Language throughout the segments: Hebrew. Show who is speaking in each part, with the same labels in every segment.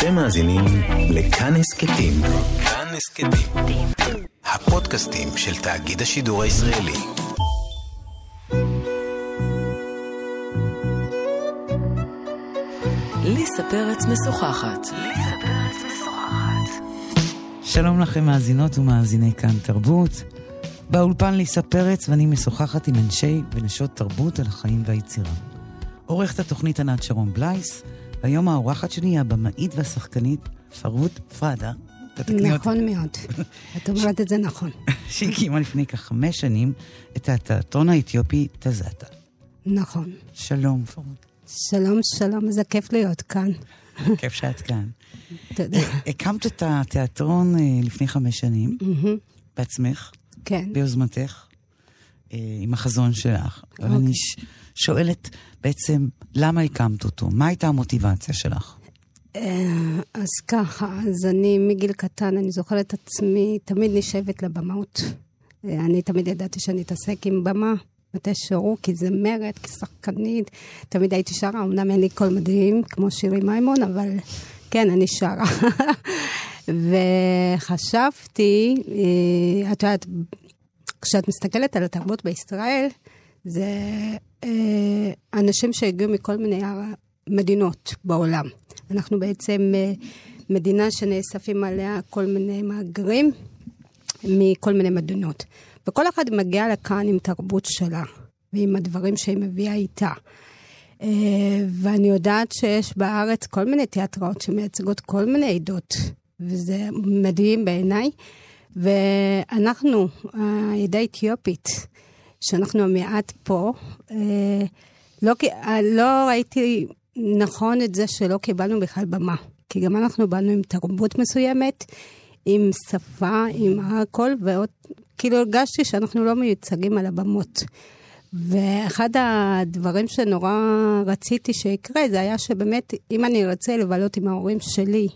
Speaker 1: אתם מאזינים לכאן הסכתים. כאן הסכתים. הפודקאסטים של תאגיד השידור הישראלי.
Speaker 2: ליסה פרץ משוחחת.
Speaker 3: שלום לכם מאזינות ומאזיני כאן תרבות. באולפן ליסה פרץ ואני משוחחת עם אנשי ונשות תרבות על החיים והיצירה. עורכת התוכנית ענת שרון בלייס, והיום האורחת שלי היא הבמאית והשחקנית פרות פראדה. אותי.
Speaker 4: נכון מאוד. את אומרת את זה נכון.
Speaker 3: שהקימה לפני כחמש שנים את התיאטרון האתיופי תזאטה.
Speaker 4: נכון.
Speaker 3: שלום, פרות.
Speaker 4: שלום, שלום, זה כיף להיות כאן.
Speaker 3: כיף שאת כאן.
Speaker 4: תודה.
Speaker 3: הקמת את התיאטרון אה, לפני חמש שנים. בעצמך,
Speaker 4: כן.
Speaker 3: ביוזמתך, אה, עם החזון שלך. אבל
Speaker 4: אוקיי.
Speaker 3: שואלת בעצם, למה הקמת אותו? מה הייתה המוטיבציה שלך?
Speaker 4: אה, אז ככה, אז אני מגיל קטן, אני זוכרת את עצמי תמיד נשאבת לבמות. אה, אני תמיד ידעתי שאני אתעסק עם במה, מתי שראו, כי זמרת, כשחקנית. תמיד הייתי שרה, אמנם אין לי קול מדהים, כמו שירי מימון, אבל כן, אני שרה. וחשבתי, אה, את יודעת, כשאת מסתכלת על התרבות בישראל, זה אה, אנשים שהגיעו מכל מיני מדינות בעולם. אנחנו בעצם אה, מדינה שנאספים עליה כל מיני מהגרים מכל מיני מדינות. וכל אחד מגיע לכאן עם תרבות שלה ועם הדברים שהיא מביאה איתה. אה, ואני יודעת שיש בארץ כל מיני תיאטראות שמייצגות כל מיני עדות, וזה מדהים בעיניי. ואנחנו, העדה האתיופית, שאנחנו המעט פה, אה, לא, אה, לא ראיתי נכון את זה שלא קיבלנו בכלל במה. כי גם אנחנו באנו עם תרבות מסוימת, עם שפה, עם הכל, ועוד, כאילו הרגשתי שאנחנו לא מיוצגים על הבמות. ואחד הדברים שנורא רציתי שיקרה, זה היה שבאמת, אם אני ארצה לבלות עם ההורים שלי,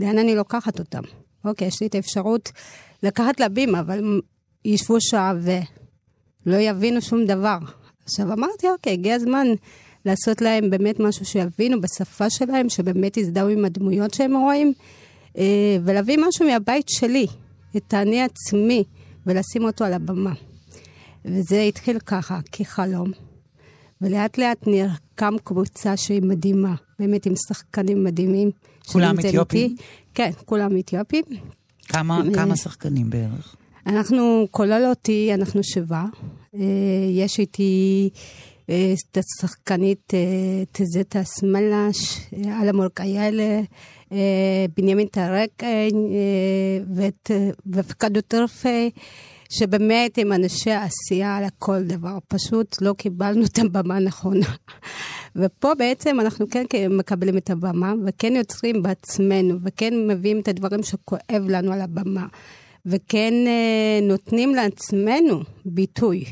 Speaker 4: לאן אני לוקחת אותם? אוקיי, יש לי את האפשרות לקחת לבימה, אבל ישבו שעה ולא יבינו שום דבר. עכשיו אמרתי, אוקיי, הגיע הזמן לעשות להם באמת משהו שיבינו בשפה שלהם, שבאמת יזדהו עם הדמויות שהם רואים, אה, ולהביא משהו מהבית שלי, את האני עצמי, ולשים אותו על הבמה. וזה התחיל ככה, כחלום. ולאט לאט נרקם קבוצה שהיא מדהימה, באמת עם שחקנים מדהימים.
Speaker 3: כולם אתיופים?
Speaker 4: כן, כולם אתיופים.
Speaker 3: כמה,
Speaker 4: אה,
Speaker 3: כמה שחקנים בערך?
Speaker 4: אנחנו, כולל אותי, אנחנו שבעה. אה, יש איתי אה, את השחקנית אה, תזטה סמלש, אה, אלמור קיילה, אה, בנימין טרקן ופקדו טרפה, שבאמת הם אנשי עשייה על הכל דבר. פשוט לא קיבלנו את הבמה הנכונה. ופה בעצם אנחנו כן מקבלים את הבמה, וכן יוצרים בעצמנו, וכן מביאים את הדברים שכואב לנו על הבמה. וכן אה, נותנים לעצמנו ביטוי,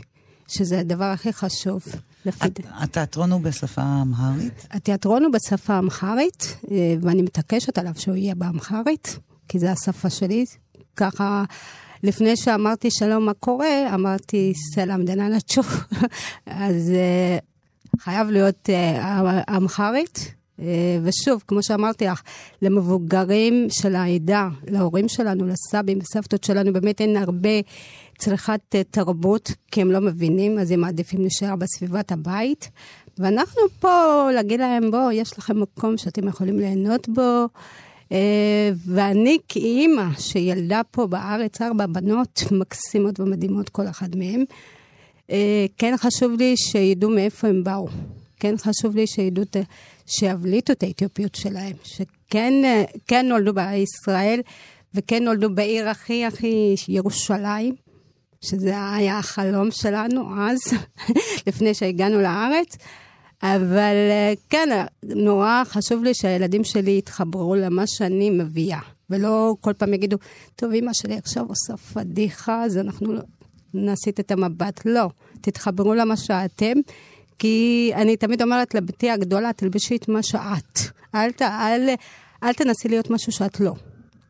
Speaker 4: שזה הדבר הכי חשוב. לפי
Speaker 3: התיאטרון הוא בשפה האמהרית?
Speaker 4: התיאטרון הוא בשפה האמהרית, אה, ואני מתעקשת עליו שהוא יהיה באמהרית, כי זו השפה שלי. ככה, לפני שאמרתי שלום, מה קורה, אמרתי סלאם דננצ'ו. אז אה, חייב להיות אה, אמהרית. אה, ושוב, כמו שאמרתי לך, למבוגרים של העדה, להורים שלנו, לסבים וסבתות שלנו, באמת אין הרבה צריכת אה, תרבות, כי הם לא מבינים, אז הם מעדיפים להישאר בסביבת הבית. ואנחנו פה להגיד להם, בואו, יש לכם מקום שאתם יכולים ליהנות בו. אה, ואני כאימא שילדה פה בארץ ארבע בנות מקסימות ומדהימות, כל אחת מהן, כן חשוב לי שידעו מאיפה הם באו. כן חשוב לי שידעו, את האתיופיות שלהם. שכן אה, כן נולדו בישראל, וכן נולדו בעיר הכי הכי ירושלים, שזה היה החלום שלנו אז, לפני שהגענו לארץ. אבל אה, כן, נורא חשוב לי שהילדים שלי יתחברו למה שאני מביאה, ולא כל פעם יגידו, טוב, אמא שלי עכשיו עושה פדיחה, אז אנחנו לא- נסיט את המבט. לא, תתחברו למה שאתם, כי אני תמיד אומרת לבתי הגדולה, תלבשי את מה שאת. אל, ת, אל, אל תנסי להיות משהו שאת לא.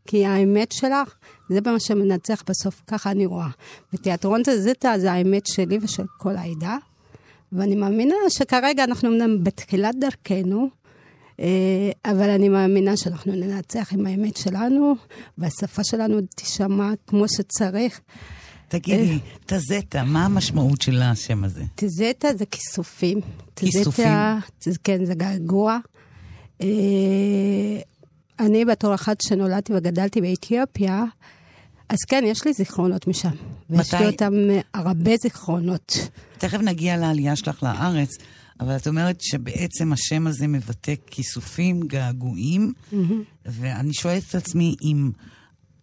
Speaker 4: כי האמת שלך, זה מה שמנצח בסוף, ככה אני רואה. ותיאטרון זה, זה, זה האמת שלי ושל כל העדה. ואני מאמינה שכרגע אנחנו אמנם בתחילת דרכנו, אה, אבל אני מאמינה שאנחנו ננצח עם האמת שלנו, והשפה שלנו תישמע כמו שצריך.
Speaker 3: תגידי, טזטה, מה המשמעות של השם הזה?
Speaker 4: טזטה זה כיסופים.
Speaker 3: כיסופים?
Speaker 4: כן, זה געגוע. אה, אני בתור אחת שנולדתי וגדלתי באתיופיה, אז כן, יש לי זיכרונות משם. ויש
Speaker 3: מתי-
Speaker 4: לי אותם אה, הרבה זיכרונות.
Speaker 3: תכף נגיע לעלייה שלך לארץ, אבל את אומרת שבעצם השם הזה מבטא כיסופים, געגועים, ואני שואלת את עצמי אם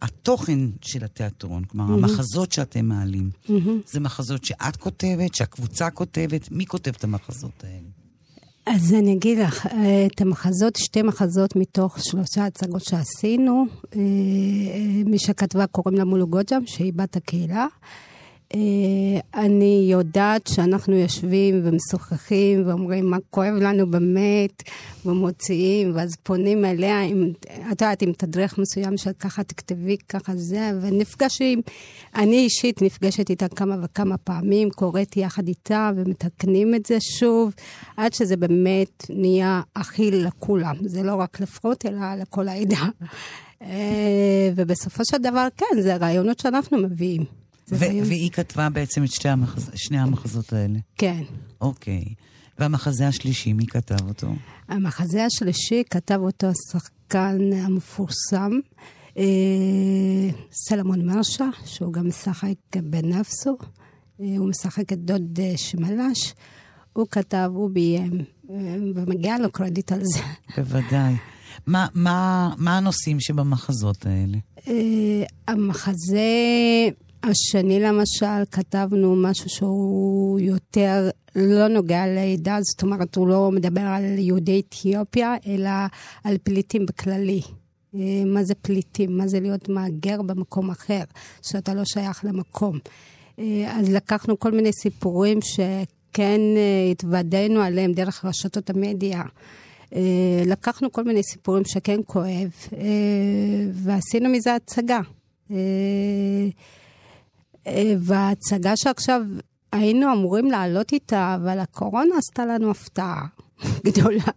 Speaker 3: התוכן של התיאטרון, כלומר, המחזות שאתם מעלים, זה מחזות שאת כותבת, שהקבוצה כותבת, מי כותב את המחזות האלה?
Speaker 4: אז אני אגיד לך, אה, את המחזות, שתי מחזות מתוך שלושה הצגות שעשינו. אה, אה, מי שכתבה קוראים לה מולו גוג'ם, שהיא בת הקהילה. אה, אני יודעת שאנחנו יושבים ומשוחחים ואומרים מה כואב לנו באמת, ומוציאים, ואז פונים אליה עם, את יודעת, עם תדריך מסוים של ככה תכתבי, ככה זה, ונפגשים, אני אישית נפגשת איתה כמה וכמה פעמים, קוראת יחד איתה ומתקנים את זה שוב, עד שזה באמת נהיה אכיל לכולם. זה לא רק לפחות, אלא לכל העדה. אה, ובסופו של דבר, כן, זה רעיונות שאנחנו מביאים.
Speaker 3: והיא כתבה בעצם את שתי המחז... שני המחזות האלה.
Speaker 4: כן.
Speaker 3: אוקיי. והמחזה השלישי, מי כתב אותו?
Speaker 4: המחזה השלישי כתב אותו השחקן המפורסם, אה, סלמון מרשה, שהוא גם משחק בנפסו, אה, הוא משחק את דוד אה, שמלש. הוא כתב, הוא ביים, אה, ומגיע לו קרדיט על זה.
Speaker 3: בוודאי. מה, מה, מה הנושאים שבמחזות האלה?
Speaker 4: אה, המחזה השני למשל, כתבנו משהו שהוא יותר לא נוגע לעדה, זאת אומרת, הוא לא מדבר על יהודי אתיופיה, אלא על פליטים בכללי. אה, מה זה פליטים? מה זה להיות מהגר במקום אחר, שאתה לא שייך למקום. אה, אז לקחנו כל מיני סיפורים שכן אה, התוודענו עליהם דרך רשתות המדיה. לקחנו כל מיני סיפורים שכן כואב, ועשינו מזה הצגה. אה, וההצגה שעכשיו היינו אמורים לעלות איתה, אבל הקורונה עשתה לנו הפתעה גדולה,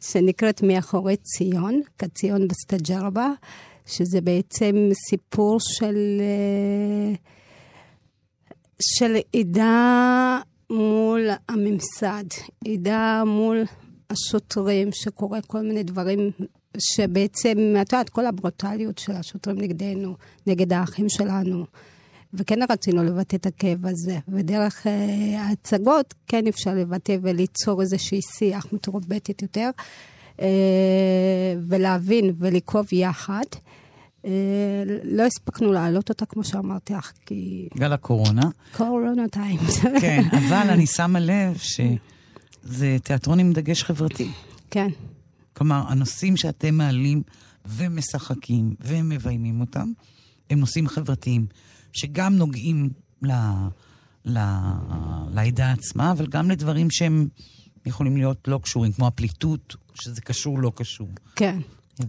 Speaker 4: שנקראת מאחורי ציון, כציון בסטג'רבה, שזה בעצם סיפור של, אה, של עדה מול הממסד, עדה מול השוטרים, שקורה כל מיני דברים שבעצם, את יודעת, כל הברוטליות של השוטרים נגדנו, נגד האחים שלנו. וכן רצינו לבטא את הכאב הזה, ודרך uh, ההצגות כן אפשר לבטא וליצור איזושהי שיח מתורבתת יותר, uh, ולהבין ולכאוב יחד. Uh, לא הספקנו להעלות אותה, כמו שאמרתי לך, כי
Speaker 3: גל הקורונה.
Speaker 4: קורונה טיים.
Speaker 3: כן, אבל אני שמה לב שזה תיאטרון עם דגש חברתי.
Speaker 4: כן,
Speaker 3: כלומר, הנושאים שאתם מעלים ומשחקים ומביימים אותם, הם נושאים חברתיים, שגם נוגעים ל, ל, לעדה עצמה, אבל גם לדברים שהם יכולים להיות לא קשורים, כמו הפליטות, שזה קשור לא קשור.
Speaker 4: כן.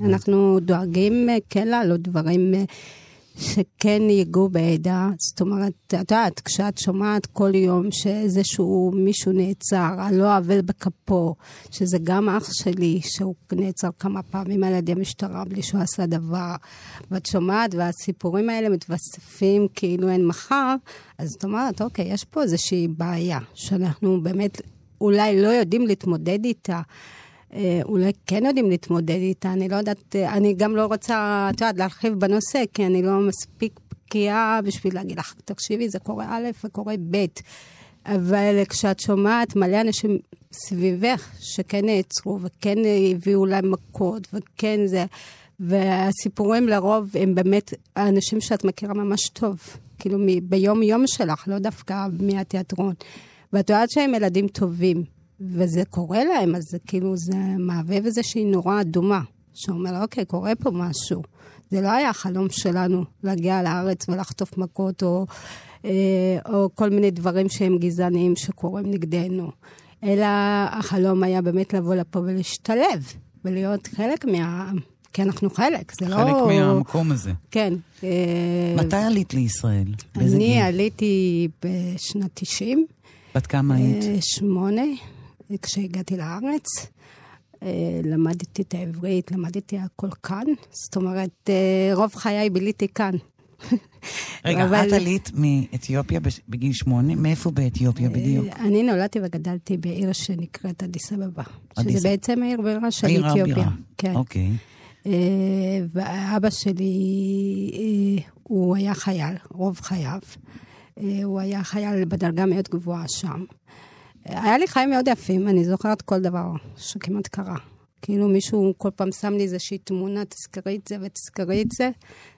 Speaker 4: אנחנו דואגים אה, כן להעלות דברים אה, שכן ייגעו בעדה. זאת אומרת, את יודעת, כשאת שומעת כל יום שאיזשהו מישהו נעצר, על לא עוול בכפו, שזה גם אח שלי, שהוא נעצר כמה פעמים על ידי משטרה בלי שהוא עשה דבר, ואת שומעת, והסיפורים האלה מתווספים כאילו אין מחר, אז את אומרת, אוקיי, יש פה איזושהי בעיה, שאנחנו באמת אולי לא יודעים להתמודד איתה. אה, אולי כן יודעים להתמודד איתה, אני לא יודעת, אה, אני גם לא רוצה, את יודעת, להרחיב בנושא, כי אני לא מספיק בקיאה בשביל להגיד לך, תקשיבי, זה קורה א' וקורה ב', אבל כשאת שומעת מלא אנשים סביבך שכן נעצרו וכן הביאו להם מכות וכן זה, והסיפורים לרוב הם באמת האנשים שאת מכירה ממש טוב, כאילו ביום-יום שלך, לא דווקא מהתיאטרון. ואת יודעת שהם ילדים טובים, וזה קורה להם, אז זה כאילו, זה מהבהב איזושהי נורה אדומה, שאומר, אוקיי, קורה פה משהו. זה לא היה החלום שלנו להגיע לארץ ולחטוף מכות, או, אה, או כל מיני דברים שהם גזעניים שקורים נגדנו, אלא החלום היה באמת לבוא לפה ולהשתלב, ולהיות חלק מהעם. כי אנחנו חלק, זה לא...
Speaker 3: חלק מהמקום הזה.
Speaker 4: כן. אה,
Speaker 3: מתי עלית לישראל?
Speaker 4: אני? עליתי בשנת 90.
Speaker 3: בת כמה היית?
Speaker 4: אה, שמונה, כשהגעתי לארץ. אה, למדתי את העברית, למדתי הכל כאן. זאת אומרת, אה, רוב חיי ביליתי כאן.
Speaker 3: רגע,
Speaker 4: אבל-
Speaker 3: את עלית מאתיופיה בגיל שמונה? מאיפה באתיופיה בדיוק?
Speaker 4: אה, אני נולדתי וגדלתי בעיר שנקראת אדיס אבבה. שזה בעצם העיר בירה של
Speaker 3: העיר
Speaker 4: אתיופיה.
Speaker 3: הבירה.
Speaker 4: כן.
Speaker 3: אוקיי.
Speaker 4: ואבא שלי, הוא היה חייל, רוב חייו. הוא היה חייל בדרגה מאוד גבוהה שם. היה לי חיים מאוד יפים, אני זוכרת כל דבר שכמעט קרה. כאילו מישהו כל פעם שם לי איזושהי תמונה, תזכרי את זה ותזכרי את זה.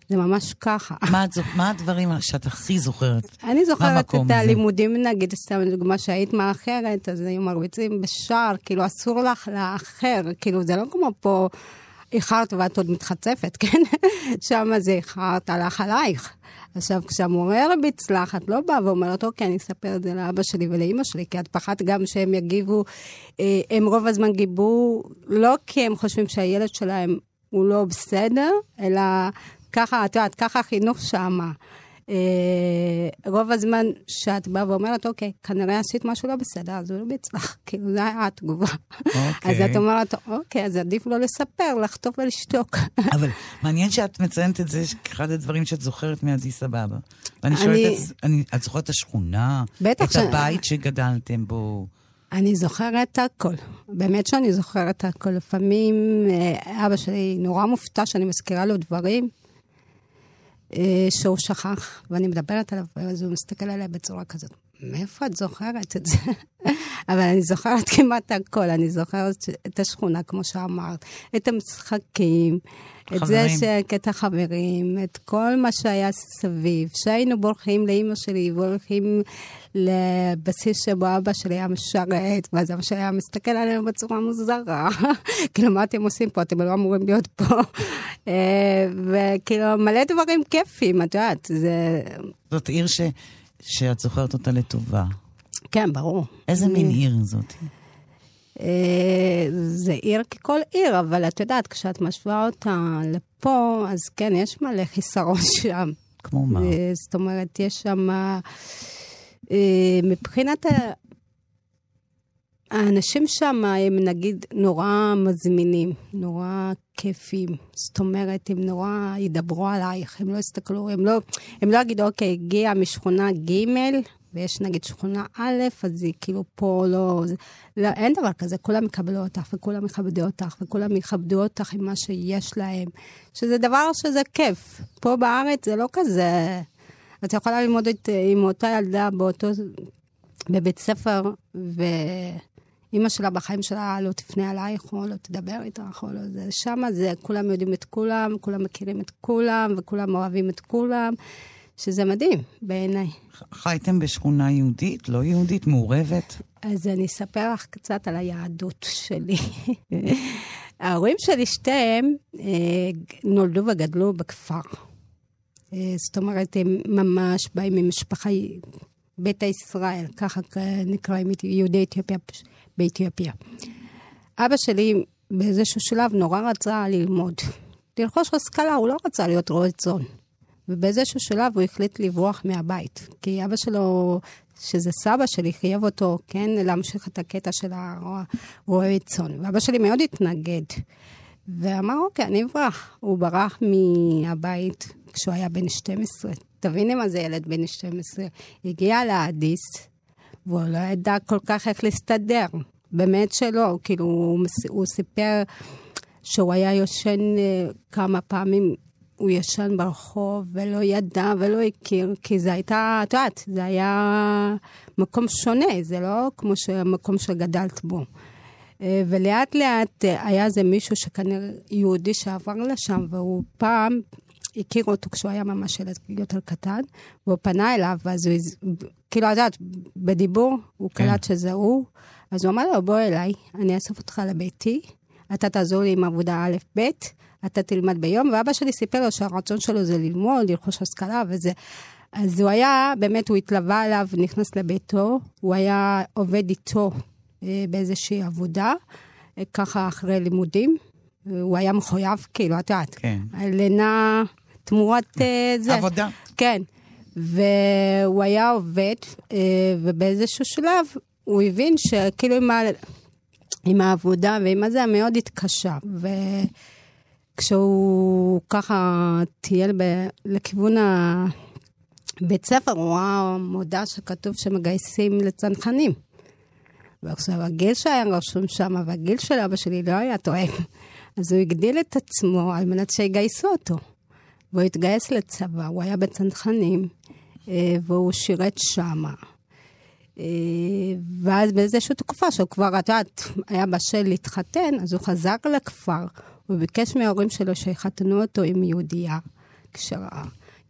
Speaker 4: זה ממש ככה.
Speaker 3: מה את זוכ- מה הדברים שאת הכי זוכרת?
Speaker 4: אני זוכרת את. הלימודים, נגיד, סתם דוגמה שהיית מאחרת, אז היו מרביצים בשער, כאילו אסור לך לאחר, כאילו זה לא כמו פה איחרת ואת עוד מתחצפת, כן? שם זה איחרת, הלך עלייך. עכשיו, כשהמורה הרביץ לך, את לא באה ואומרת, אוקיי, אני אספר את זה לאבא שלי ולאימא שלי, כי את פחדת גם שהם יגיבו, אה, הם רוב הזמן גיבו, לא כי הם חושבים שהילד שלהם הוא לא בסדר, אלא ככה, את יודעת, ככה החינוך שמה. אה, רוב הזמן שאת באה ואומרת, אוקיי, כנראה עשית משהו לא בסדר, אז הוא הרביץ לך, כאילו, זו הייתה התגובה.
Speaker 3: אוקיי.
Speaker 4: אז את אומרת, אוקיי, אז עדיף לא לספר, לחטוף ולשתוק.
Speaker 3: אבל מעניין שאת מציינת את זה כאחד הדברים שאת זוכרת מאדיס אבבה. ואני
Speaker 4: אני-
Speaker 3: שואלת, את- זוכרת את השכונה?
Speaker 4: בטח
Speaker 3: את הבית שגדלתם בו?
Speaker 4: אני זוכרת הכל, באמת שאני זוכרת הכל. לפעמים אה, אבא שלי נורא מופתע שאני מזכירה לו דברים שהוא שכח, ואני מדברת עליו, אז הוא מסתכל עליי בצורה כזאת, מאיפה את זוכרת את זה? אבל אני זוכרת כמעט הכל, אני זוכרת את השכונה, כמו שאמרת, את המשחקים, את זה. ש... את החברים, את כל מה שהיה סביב. שהיינו בורחים לאימא שלי, בורחים לבסיס שבו אבא שלי היה משרת, ואז אבא שלי היה מסתכל עלינו בצורה מוזרה. כאילו, מה אתם עושים פה? אתם לא אמורים להיות פה. אה, וכאילו, מלא דברים כיפים, את יודעת, זה...
Speaker 3: זאת עיר ש- שאת זוכרת אותה לטובה.
Speaker 4: כן, ברור.
Speaker 3: איזה מין עיר זאת?
Speaker 4: אה, זה עיר ככל עיר, אבל את יודעת, כשאת משווה אותה לפה, אז כן, יש מלא חיסרון שם.
Speaker 3: כמו מה?
Speaker 4: אה, זאת אומרת, יש שם... אה, מבחינת. האנשים שם הם נגיד נורא מזמינים, נורא כיפים. זאת אומרת, הם נורא ידברו עלייך, הם לא יסתכלו, הם לא, הם לא יגידו, אוקיי, הגיע משכונה ג' ויש נגיד שכונה א', אז היא כאילו פה לא... זה, לא, אין דבר כזה, כולם יקבלו אותך וכולם יכבדו אותך וכולם יכבדו אותך עם מה שיש להם, שזה דבר שזה כיף. פה בארץ זה לא כזה... את יכולה ללמוד את, עם אותה ילדה באותו, בבית ספר, ואימא שלה בחיים שלה לא תפנה עלייך, או לא תדבר איתך, או לא זה. שמה זה, כולם יודעים את כולם, כולם מכירים את כולם, וכולם אוהבים את כולם, שזה מדהים בעיניי.
Speaker 3: חייתם בשכונה יהודית, לא יהודית, מעורבת?
Speaker 4: אז אני אספר לך קצת על היהדות שלי. ההורים שלי שתיהם אה, נולדו וגדלו בכפר. אה, זאת אומרת, הם ממש באים ממשפחה, ביתא ישראל, ככה נקראים יהודי אתיופיה באתיופיה. אבא שלי באיזשהו שלב נורא רצה ללמוד. לרכוש השכלה, הוא לא רצה להיות רועה צאן. ובאיזשהו שלב הוא החליט לברוח מהבית. כי אבא שלו, שזה סבא שלי, חייב אותו, כן, להמשיך את הקטע של הרועי צאן. ואבא שלי מאוד התנגד. ואמר, אוקיי, אני אברח. הוא ברח מהבית כשהוא היה בן 12. תביני מה זה ילד בן 12. הגיע לאדיס, והוא לא ידע כל כך איך להסתדר. באמת שלא. כאילו, הוא, הוא סיפר שהוא היה יושן אה, כמה פעמים הוא ישן ברחוב ולא ידע ולא הכיר, כי זה הייתה, את יודעת, זה היה מקום שונה, זה לא כמו המקום שגדלת בו. ולאט לאט היה איזה מישהו שכנראה יהודי שעבר לשם, והוא פעם הכיר אותו כשהוא היה ממש ילד יותר קטן, והוא פנה אליו, אז הוא, כאילו, את יודעת, בדיבור, הוא כן. קלט שזה הוא, אז הוא אמר לו, בוא אליי, אני אאסוף אותך לביתי, אתה תעזור לי עם עבודה א'-ב', אתה תלמד ביום, ואבא שלי סיפר לו שהרצון שלו זה ללמוד, לרכוש השכלה וזה. אז הוא היה, באמת, הוא התלווה אליו, נכנס לביתו, הוא היה עובד איתו אה, באיזושהי עבודה, אה, ככה אחרי לימודים. הוא היה מחויב, כאילו, את יודעת,
Speaker 3: כן.
Speaker 4: לינה תמורת אה, זה.
Speaker 3: עבודה.
Speaker 4: כן. והוא היה עובד, אה, ובאיזשהו שלב הוא הבין שכאילו עם ה... עם העבודה ועם הזה, מאוד התקשה. וכשהוא ככה טייל ב- לכיוון הבית ספר, הוא ראה מודעה שכתוב שמגייסים לצנחנים. ועכשיו, הגיל שהיה רשום שם, והגיל של אבא שלי לא היה תואם. אז הוא הגדיל את עצמו על מנת שיגייסו אותו. והוא התגייס לצבא, הוא היה בצנחנים, אה, והוא שירת שמה. אה, ואז באיזושהי תקופה שהוא כבר, את יודעת, היה בשל להתחתן, אז הוא חזר לכפר, הוא ביקש מההורים שלו שיחתנו אותו עם יהודייה, כשראה.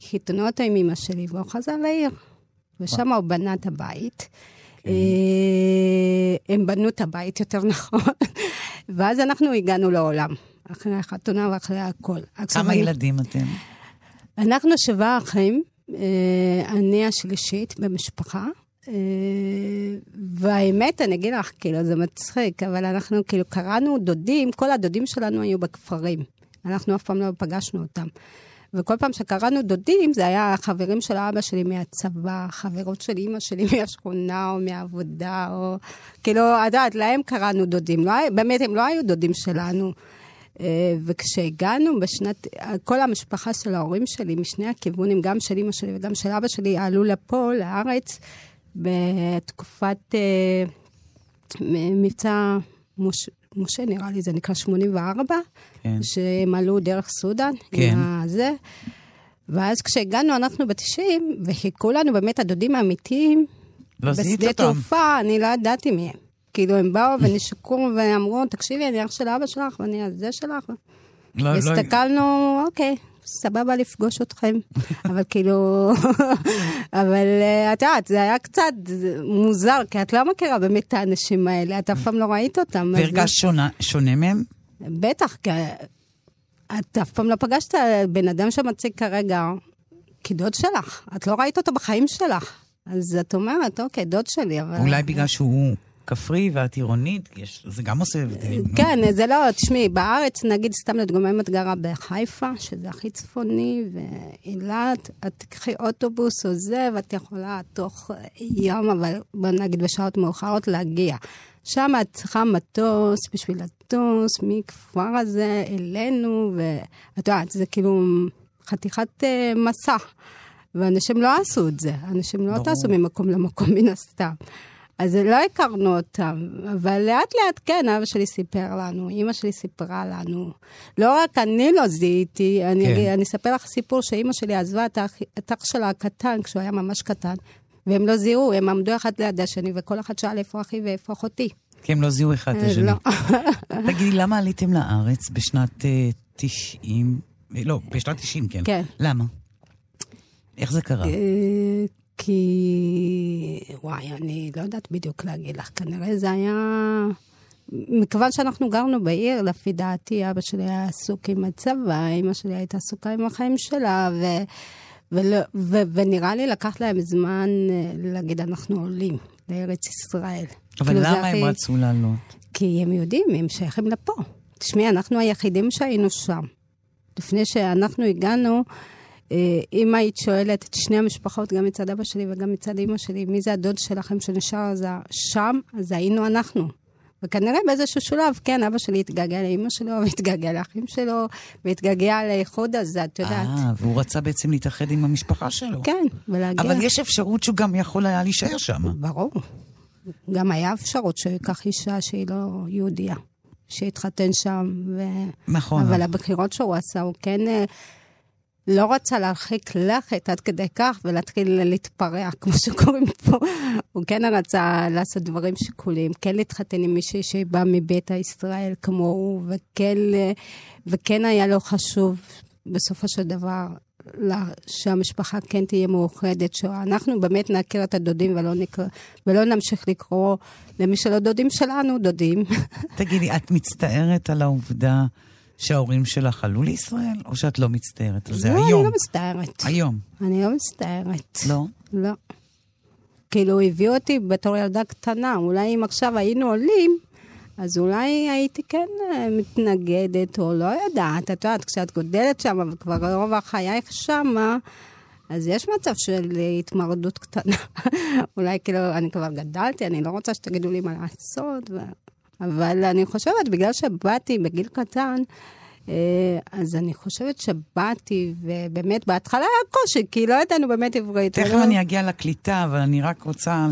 Speaker 4: חיתנו אותו עם אמא שלי, והוא חזר לעיר. ושם הוא בנה את הבית. אה, הם בנו את הבית, יותר נכון. ואז אנחנו הגענו לעולם, אחרי החתונה ואחרי הכל.
Speaker 3: כמה ילדים אתם?
Speaker 4: אנחנו שבעה אחים, אה, אני השלישית במשפחה. אה, והאמת, אני אגיד לך, כאילו, זה מצחיק, אבל אנחנו כאילו קראנו דודים, כל הדודים שלנו היו בכפרים. אנחנו אף פעם לא פגשנו אותם. וכל פעם שקראנו דודים, זה היה חברים של אבא שלי מהצבא, חברות של אימא שלי מהשכונה או מהעבודה, או... כאילו, את יודעת, להם קראנו דודים. לא, באמת, הם לא היו דודים שלנו. אה, וכשהגענו בשנת, כל המשפחה של ההורים שלי, משני הכיוונים, גם של אמא שלי וגם של אבא שלי, עלו לפה, לארץ, בתקופת אה, מ- מבצע מש, משה, נראה לי, זה נקרא 84,
Speaker 3: כן.
Speaker 4: שהם עלו דרך סודאן.
Speaker 3: כן.
Speaker 4: עם הזה. ואז כשהגענו, אנחנו ב-90, וחיכו לנו באמת הדודים האמיתיים,
Speaker 3: לא זיהית
Speaker 4: בשדה
Speaker 3: אותם.
Speaker 4: תעופה, אני לא ידעתי מי הם. כאילו, הם באו ונשקו ואמרו, תקשיבי, אני אח של אבא שלך, ואני הזה שלך.
Speaker 3: לא, לא,
Speaker 4: והסתכלנו, אוקיי, סבבה לפגוש אתכם. אבל כאילו, אבל אה, את יודעת, זה היה קצת מוזר, כי את לא מכירה באמת את האנשים האלה, את אף פעם לא ראית אותם.
Speaker 3: והרגשת שונה- שונה מהם?
Speaker 4: בטח, כי את אף פעם לא פגשת בן אדם שמציג כרגע כדוד שלך. את לא ראית אותו בחיים שלך. אז את אומרת, אוקיי, דוד שלי, אבל...
Speaker 3: אולי בגלל שהוא כפרי ואת עירונית, יש- זה גם עושה הבדלים. לא?
Speaker 4: כן, זה לא, תשמעי, בארץ, נגיד, סתם לדוגמה, אם את גרה בחיפה, שזה הכי צפוני, ואילת, את תקחי אוטובוס או זה, ואת יכולה תוך יום, אבל בוא נגיד בשעות מאוחרות, להגיע. שם את צריכה מטוס בשביל לטוס מכפר הזה אלינו, ואת יודעת, זה כאילו חתיכת אה, מסע. ואנשים לא עשו את זה, אנשים לא
Speaker 3: ברור.
Speaker 4: טסו ממקום למקום מן הסתם. אז לא הכרנו אותם, אבל לאט לאט כן, אבא שלי סיפר לנו, אימא שלי סיפרה לנו. לא רק אני לא זיהיתי, אני,
Speaker 3: כן.
Speaker 4: אני אספר לך סיפור שאימא שלי עזבה את האח, את אח שלה הקטן, כשהוא היה ממש קטן, והם לא זיהו, הם עמדו אחד ליד השני, וכל אחד שאל איפה אחי ואיפה אחותי.
Speaker 3: כי הם לא זיהו אחד את
Speaker 4: אה,
Speaker 3: השני.
Speaker 4: לא.
Speaker 3: תגידי, למה עליתם לארץ בשנת אה, 90? אה, לא, בשנת 90, כן.
Speaker 4: כן.
Speaker 3: למה? איך זה קרה?
Speaker 4: כי... וואי, אני לא יודעת בדיוק להגיד לך, כנראה זה היה... מכיוון שאנחנו גרנו בעיר, לפי דעתי, אבא שלי היה עסוק עם הצבא, אמא שלי הייתה עסוקה עם החיים שלה, ו... ולא, ו... ונראה לי לקח להם זמן אה, להגיד, אנחנו עולים לארץ ישראל.
Speaker 3: אבל
Speaker 4: כאילו,
Speaker 3: למה
Speaker 4: הכי-
Speaker 3: הם רצו לעלות?
Speaker 4: כי הם יודעים, הם שייכים לפה. תשמעי, אנחנו היחידים שהיינו שם. לפני שאנחנו הגענו, אם היית שואלת את שני המשפחות, גם מצד אבא שלי וגם מצד אמא שלי, מי זה הדוד שלכם שנשאר שם, אז היינו אנחנו. וכנראה באיזשהו שלב, כן, אבא שלי התגעגע לאמא שלו, והתגעגע לאחים שלו, והתגעגע לאיחוד הזה, את יודעת.
Speaker 3: אה, והוא רצה בעצם להתאחד עם המשפחה שלו.
Speaker 4: כן, ולהגיע.
Speaker 3: אבל יש אפשרות שהוא גם יכול היה להישאר שם.
Speaker 4: ברור. גם היה אפשרות שהוא ייקח אישה שהיא לא יהודייה, שיתחתן שם. ו...
Speaker 3: נכון.
Speaker 4: אבל הבחירות שהוא עשה, הוא כן אה, לא רצה להרחיק לכת עד כדי כך ולהתחיל להתפרע, כמו שקוראים פה. הוא כן רצה לעשות דברים שקולים, כן להתחתן עם מישהי שבא מבית הישראל כמוהו, וכן, וכן היה לו חשוב בסופו של דבר שהמשפחה כן תהיה מאוחדת, שאנחנו באמת נכיר את הדודים ולא, נקרא, ולא נמשיך לקרוא למי שלא דודים שלנו, דודים.
Speaker 3: תגידי, את מצטערת על העובדה שההורים שלך עלו לישראל, או שאת לא מצטערת על זה
Speaker 4: לא,
Speaker 3: היום?
Speaker 4: אני לא מצטערת.
Speaker 3: היום.
Speaker 4: אני לא מצטערת.
Speaker 3: לא?
Speaker 4: לא. כאילו, הביאו אותי בתור ילדה קטנה. אולי אם עכשיו היינו עולים, אז אולי הייתי כן אה, מתנגדת, או לא יודעת. את יודעת, כשאת גודלת שם, וכבר רוב חייך שם, אז יש מצב של התמרדות קטנה. אולי כאילו, אני כבר גדלתי, אני לא רוצה שתגידו לי מה לעשות. ו... אבל אני חושבת, בגלל שבאתי בגיל קטן, אה, אז אני חושבת שבאתי, ובאמת בהתחלה היה קושי, כי לא ידענו באמת עברית.
Speaker 3: תכף
Speaker 4: לא-
Speaker 3: אני אגיע לקליטה, אבל אני רק רוצה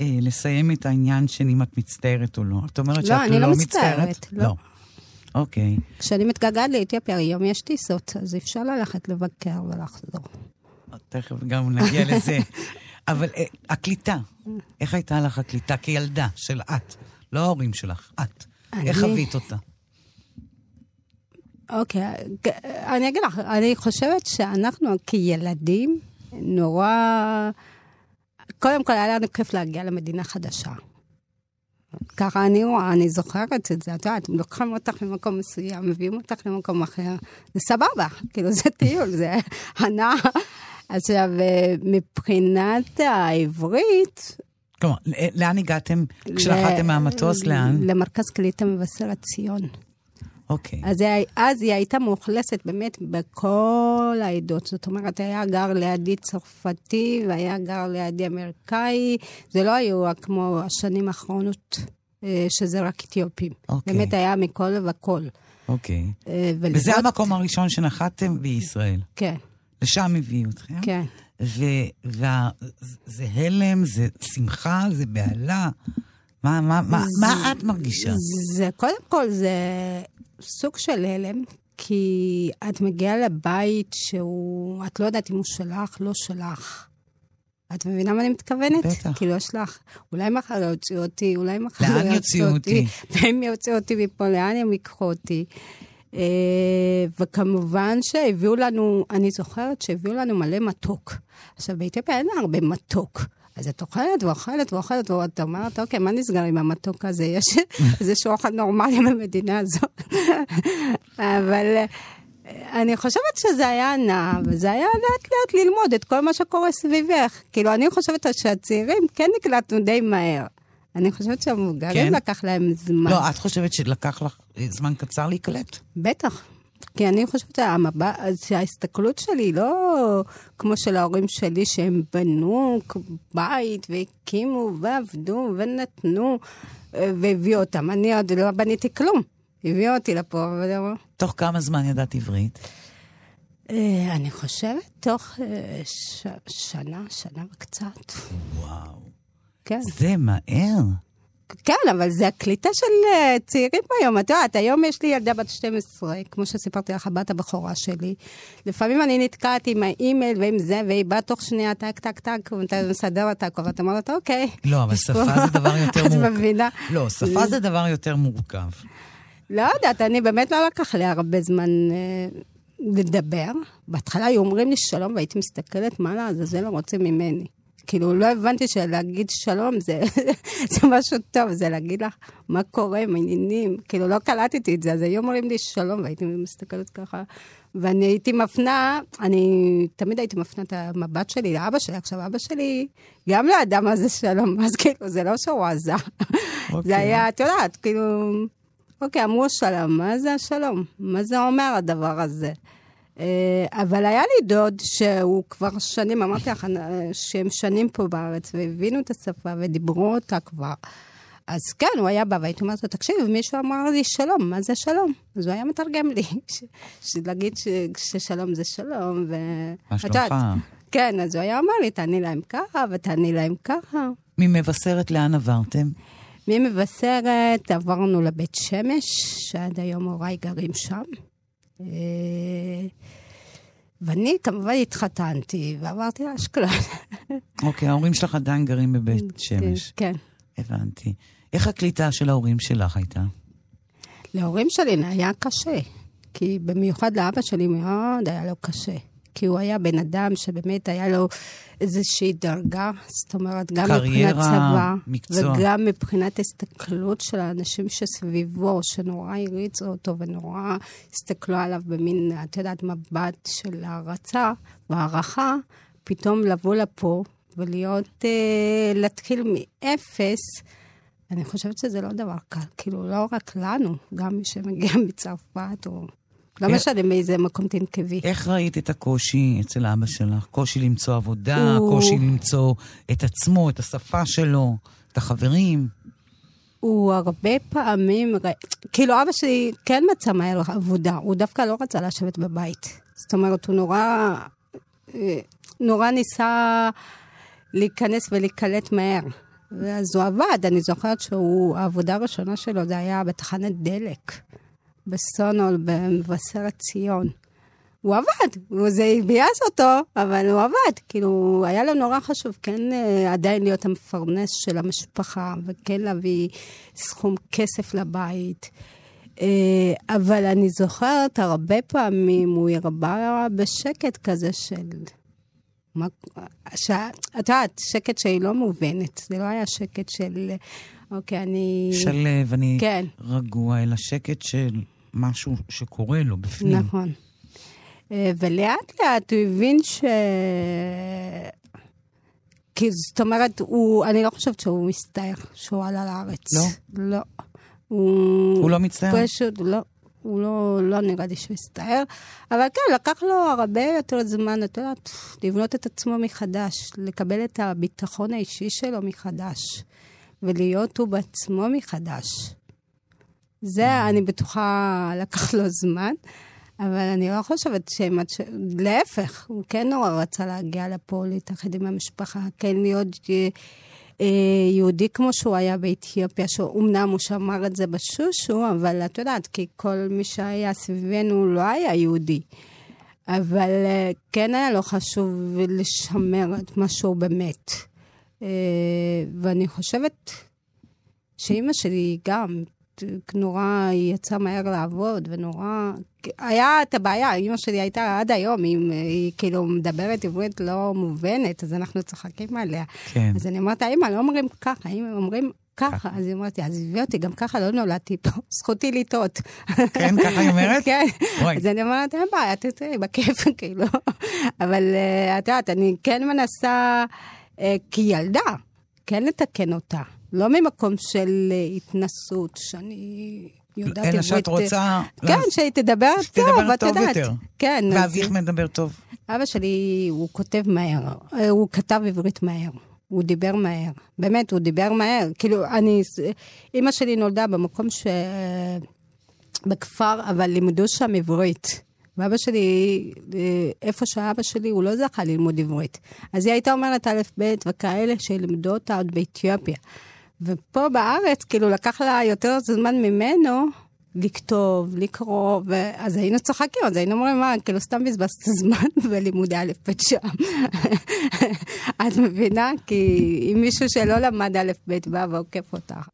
Speaker 3: אה, לסיים את העניין של אם את מצטערת או לא. את אומרת
Speaker 4: לא,
Speaker 3: שאת
Speaker 4: אני
Speaker 3: לא
Speaker 4: לא
Speaker 3: מצטערת?
Speaker 4: מצטערת, לא.
Speaker 3: אוקיי.
Speaker 4: כשאני מתגעגעת לאתיופיה, היום יש טיסות, אז אפשר ללכת לבקר ולחזור.
Speaker 3: תכף גם נגיע לזה. אבל אה, הקליטה, איך הייתה לך הקליטה כילדה של את? לא ההורים שלך, את.
Speaker 4: אני-
Speaker 3: איך חווית אותה?
Speaker 4: אוקיי, אני אגיד לך, אני חושבת שאנחנו כילדים, נורא... קודם כל, היה לנו כיף להגיע למדינה חדשה. ככה אני רואה, אני זוכרת את זה, את יודעת, לוקחים אותך למקום מסוים, מביאים אותך למקום אחר, זה סבבה, כאילו זה טיול, זה הנאה. עכשיו, אה, מבחינת העברית...
Speaker 3: כלומר, לאן הגעתם כשנחתם מהמטוס? לאן?
Speaker 4: למרכז קליטה מבשרת ציון.
Speaker 3: אוקיי.
Speaker 4: אז אז היא הייתה מאוכלסת באמת בכל העדות. זאת אומרת, היה גר לידי צרפתי והיה גר לידי אמריקאי. זה לא היו כמו השנים האחרונות, אה, שזה רק אתיופים.
Speaker 3: אוקיי.
Speaker 4: באמת היה מכל וכל.
Speaker 3: אוקיי.
Speaker 4: אה,
Speaker 3: וזה
Speaker 4: ולראות-
Speaker 3: המקום הראשון שנחתתם בישראל.
Speaker 4: כן,
Speaker 3: לשם הביאו אתכם.
Speaker 4: כן.
Speaker 3: וזה הלם, זה שמחה, זה בהלה. מה, מה, מה, מה את מרגישה?
Speaker 4: זה, קודם כל, זה סוג של הלם, כי את מגיעה לבית שהוא, את לא יודעת אם הוא שלך, לא שלך. את מבינה מה אני מתכוונת?
Speaker 3: בטח.
Speaker 4: כאילו, יש לך, אולי מחר יוציאו אותי, אולי מחר
Speaker 3: לאן
Speaker 4: לא
Speaker 3: יוציאו אותי?
Speaker 4: והם יוציאו אותי מפה, לאן הם ייקחו אותי? אה, וכמובן שהביאו לנו, אני זוכרת שהביאו לנו מלא מתוק. עכשיו, באתיופיה אין הרבה מתוק. אז את אוכלת ואוכלת ואוכלת, ואת אומרת, אוקיי, מה נסגר עם המתוק הזה? יש איזשהו אוכל נורמלי במדינה הזאת. אבל אה, אני חושבת שזה היה נע, וזה היה לאט לאט ללמוד את כל מה שקורה סביבך. כאילו, אני חושבת שהצעירים כן נקלטנו די מהר. אני חושבת שהמבוגרים
Speaker 3: כן?
Speaker 4: לקח להם זמן.
Speaker 3: לא, את חושבת שלקח לך אה, זמן קצר להיקלט?
Speaker 4: בטח. כי אני חושבת שהמבט, שההסתכלות שלי היא לא כמו של ההורים שלי, שהם בנו בית והקימו ועבדו ונתנו אה, והביאו אותם. אני עוד לא בניתי כלום. הביאו אותי לפה, אבל...
Speaker 3: תוך כמה זמן ידעת עברית?
Speaker 4: אה, אני חושבת תוך ש... שנה, שנה וקצת.
Speaker 3: וואו.
Speaker 4: כן.
Speaker 3: זה מהר.
Speaker 4: כן, אבל זה הקליטה של אה, צעירים היום. את יודעת, היום יש לי ילדה בת 12, כמו שסיפרתי לך, הבת הבכורה שלי. לפעמים אני נתקעת עם האימייל ועם זה, והיא באה תוך שנייה, טק, טק, טק, ואתה מסדר את הכל, ואתה אומרת, אוקיי.
Speaker 3: לא, אבל שפה זה דבר יותר
Speaker 4: את
Speaker 3: מורכב.
Speaker 4: מבינה?
Speaker 3: לא, שפה זה דבר יותר מורכב.
Speaker 4: לא יודעת, אני באמת לא לקח לי הרבה זמן אה, לדבר. בהתחלה היו אומרים לי שלום, והייתי מסתכלת, מה לעזאזל הם רוצים ממני. כאילו, לא הבנתי שלהגיד שלום זה, זה משהו טוב, זה להגיד לך מה קורה, מה העניינים. כאילו, לא קלטתי את זה, אז היו אומרים לי שלום, והייתי מסתכלת ככה. ואני הייתי מפנה, אני תמיד הייתי מפנה את המבט שלי לאבא שלי. עכשיו, אבא שלי גם לא ידע מה זה שלום, אז כאילו, זה לא שהוא עזה.
Speaker 3: אוקיי.
Speaker 4: זה היה, את יודעת, כאילו... אוקיי, אמרו שלום, מה זה השלום? מה זה אומר הדבר הזה? אה, אבל היה לי דוד שהוא כבר שנים, אמרתי לך, אה, שהם שנים פה בארץ, והבינו את השפה ודיברו אותה כבר. אז כן, הוא היה בא, והייתי אומרת לו, תקשיב, מישהו אמר לי שלום, מה זה שלום? אז הוא היה מתרגם לי, ש- ששלום זה שלום, ו...
Speaker 3: מה שלומך?
Speaker 4: כן, אז הוא היה אומר לי, תעני להם ככה, ותעני להם ככה.
Speaker 3: ממבשרת לאן עברתם?
Speaker 4: ממבשרת עברנו לבית שמש, שעד היום הוריי גרים שם. אה, ואני כמובן התחתנתי ועברתי לאשקלון.
Speaker 3: אוקיי, ההורים שלך עדיין גרים בבית שמש.
Speaker 4: כן.
Speaker 3: הבנתי. איך הקליטה של ההורים שלך הייתה?
Speaker 4: להורים שלי היה קשה, כי במיוחד לאבא שלי מאוד היה לו קשה. כי הוא היה בן אדם שבאמת היה לו איזושהי דרגה, זאת אומרת, גם
Speaker 3: קריירה,
Speaker 4: מבחינת צבא,
Speaker 3: מקצוע.
Speaker 4: וגם מבחינת הסתכלות של האנשים שסביבו, שנורא הריצו אותו ונורא הסתכלו עליו במין, את יודעת, מבט של הערצה והערכה, פתאום לבוא לפה ולהיות, אה, להתחיל מאפס. אני חושבת שזה לא דבר קל, כאילו, לא רק לנו, גם מי שמגיע מצרפת, או לא משנה מאיזה מקום תנקבי.
Speaker 3: איך ראית את הקושי אצל אבא שלך? קושי למצוא עבודה,
Speaker 4: הוא-
Speaker 3: קושי למצוא את עצמו, את השפה שלו, את החברים?
Speaker 4: הוא הרבה פעמים, כאילו אבא שלי כן מצא מהר עבודה, הוא דווקא לא רצה לשבת בבית. זאת אומרת, הוא נורא, אה, נורא ניסה להיכנס ולהיקלט מהר. ואז הוא עבד, אני זוכרת שהעבודה הראשונה שלו זה היה בתחנת דלק, בסונול, במבשרת ציון. הוא עבד, זה ביאס אותו, אבל הוא עבד. כאילו, היה לו נורא חשוב כן אה, עדיין להיות המפרנס של המשפחה, וכן להביא סכום כסף לבית. אה, אבל אני זוכרת הרבה פעמים הוא הרבה בשקט כזה של... ש... את יודעת, שקט שהיא לא מובנת. זה לא היה שקט של, אוקיי, אני...
Speaker 3: שלב, אני כן. רגוע, אלא שקט של משהו שקורה לו בפנים.
Speaker 4: נכון. אה, ולאט לאט הוא הבין ש... כי זאת אומרת, הוא, אני לא חושבת שהוא מסתער שהוא עלה לארץ.
Speaker 3: לא?
Speaker 4: לא.
Speaker 3: הוא, הוא לא מצטער?
Speaker 4: פשוט לא. הוא לא, לא נראה לי שהוא הסתער, אבל כן, לקח לו הרבה יותר זמן, את יודעת, לבנות את עצמו מחדש, לקבל את הביטחון האישי שלו מחדש, ולהיות הוא בעצמו מחדש. זה, אני בטוחה, לקח לו זמן. אבל אני לא חושבת שהם... להפך, הוא כן נורא רצה להגיע לפה, להתאחד עם המשפחה, כן להיות אה, אה, יהודי כמו שהוא היה באתיופיה, שאומנם הוא שמר את זה בשושו, אבל את יודעת, כי כל מי שהיה סביבנו לא היה יהודי. אבל אה, כן היה לו חשוב לשמר את מה שהוא באמת. ואני חושבת שאימא שלי גם נורא, היא יצאה מהר לעבוד, ונורא... היה את הבעיה, אימא שלי הייתה עד היום, היא, היא כאילו מדברת עברית לא מובנת, אז אנחנו צוחקים עליה.
Speaker 3: כן.
Speaker 4: אז אני אומרת, אימא, לא אומרים ככה, אם אומרים ככה. אז היא אומרת לי, עזבי אותי, גם ככה לא נולדתי פה, זכותי לטעות.
Speaker 3: כן, ככה היא אומרת?
Speaker 4: כן. אז אני אומרת, אין בעיה, תתראי, בכיף, כאילו. אבל אה, את יודעת, אני כן מנסה, אה, כילדה, כן לתקן אותה. לא ממקום של אה, התנסות, שאני יודעת
Speaker 3: אלא שאת רוצה...
Speaker 4: כן, שהיא תדבר טוב, את יודעת. יותר. כן.
Speaker 3: ואביך מדבר טוב.
Speaker 4: אבא שלי, הוא כותב מהר, אה, הוא כתב עברית מהר. הוא דיבר מהר, באמת, הוא דיבר מהר. כאילו, אני, אימא שלי נולדה במקום ש... בכפר, אבל לימדו שם עברית. ואבא שלי, אה, איפה שאבא שלי, הוא לא זכה ללמוד עברית. אז היא הייתה אומרת א', ב' וכאלה שלימדו אותה עוד באתיופיה. ופה בארץ, כאילו, לקח לה יותר זמן ממנו לכתוב, לקרוא, ואז היינו צוחקים, אז היינו אומרים, מה, כאילו, סתם בזבזת זמן בלימודי א' ב' שם. את מבינה? כי אם מישהו שלא למד א' ב' בא ועוקף אותך.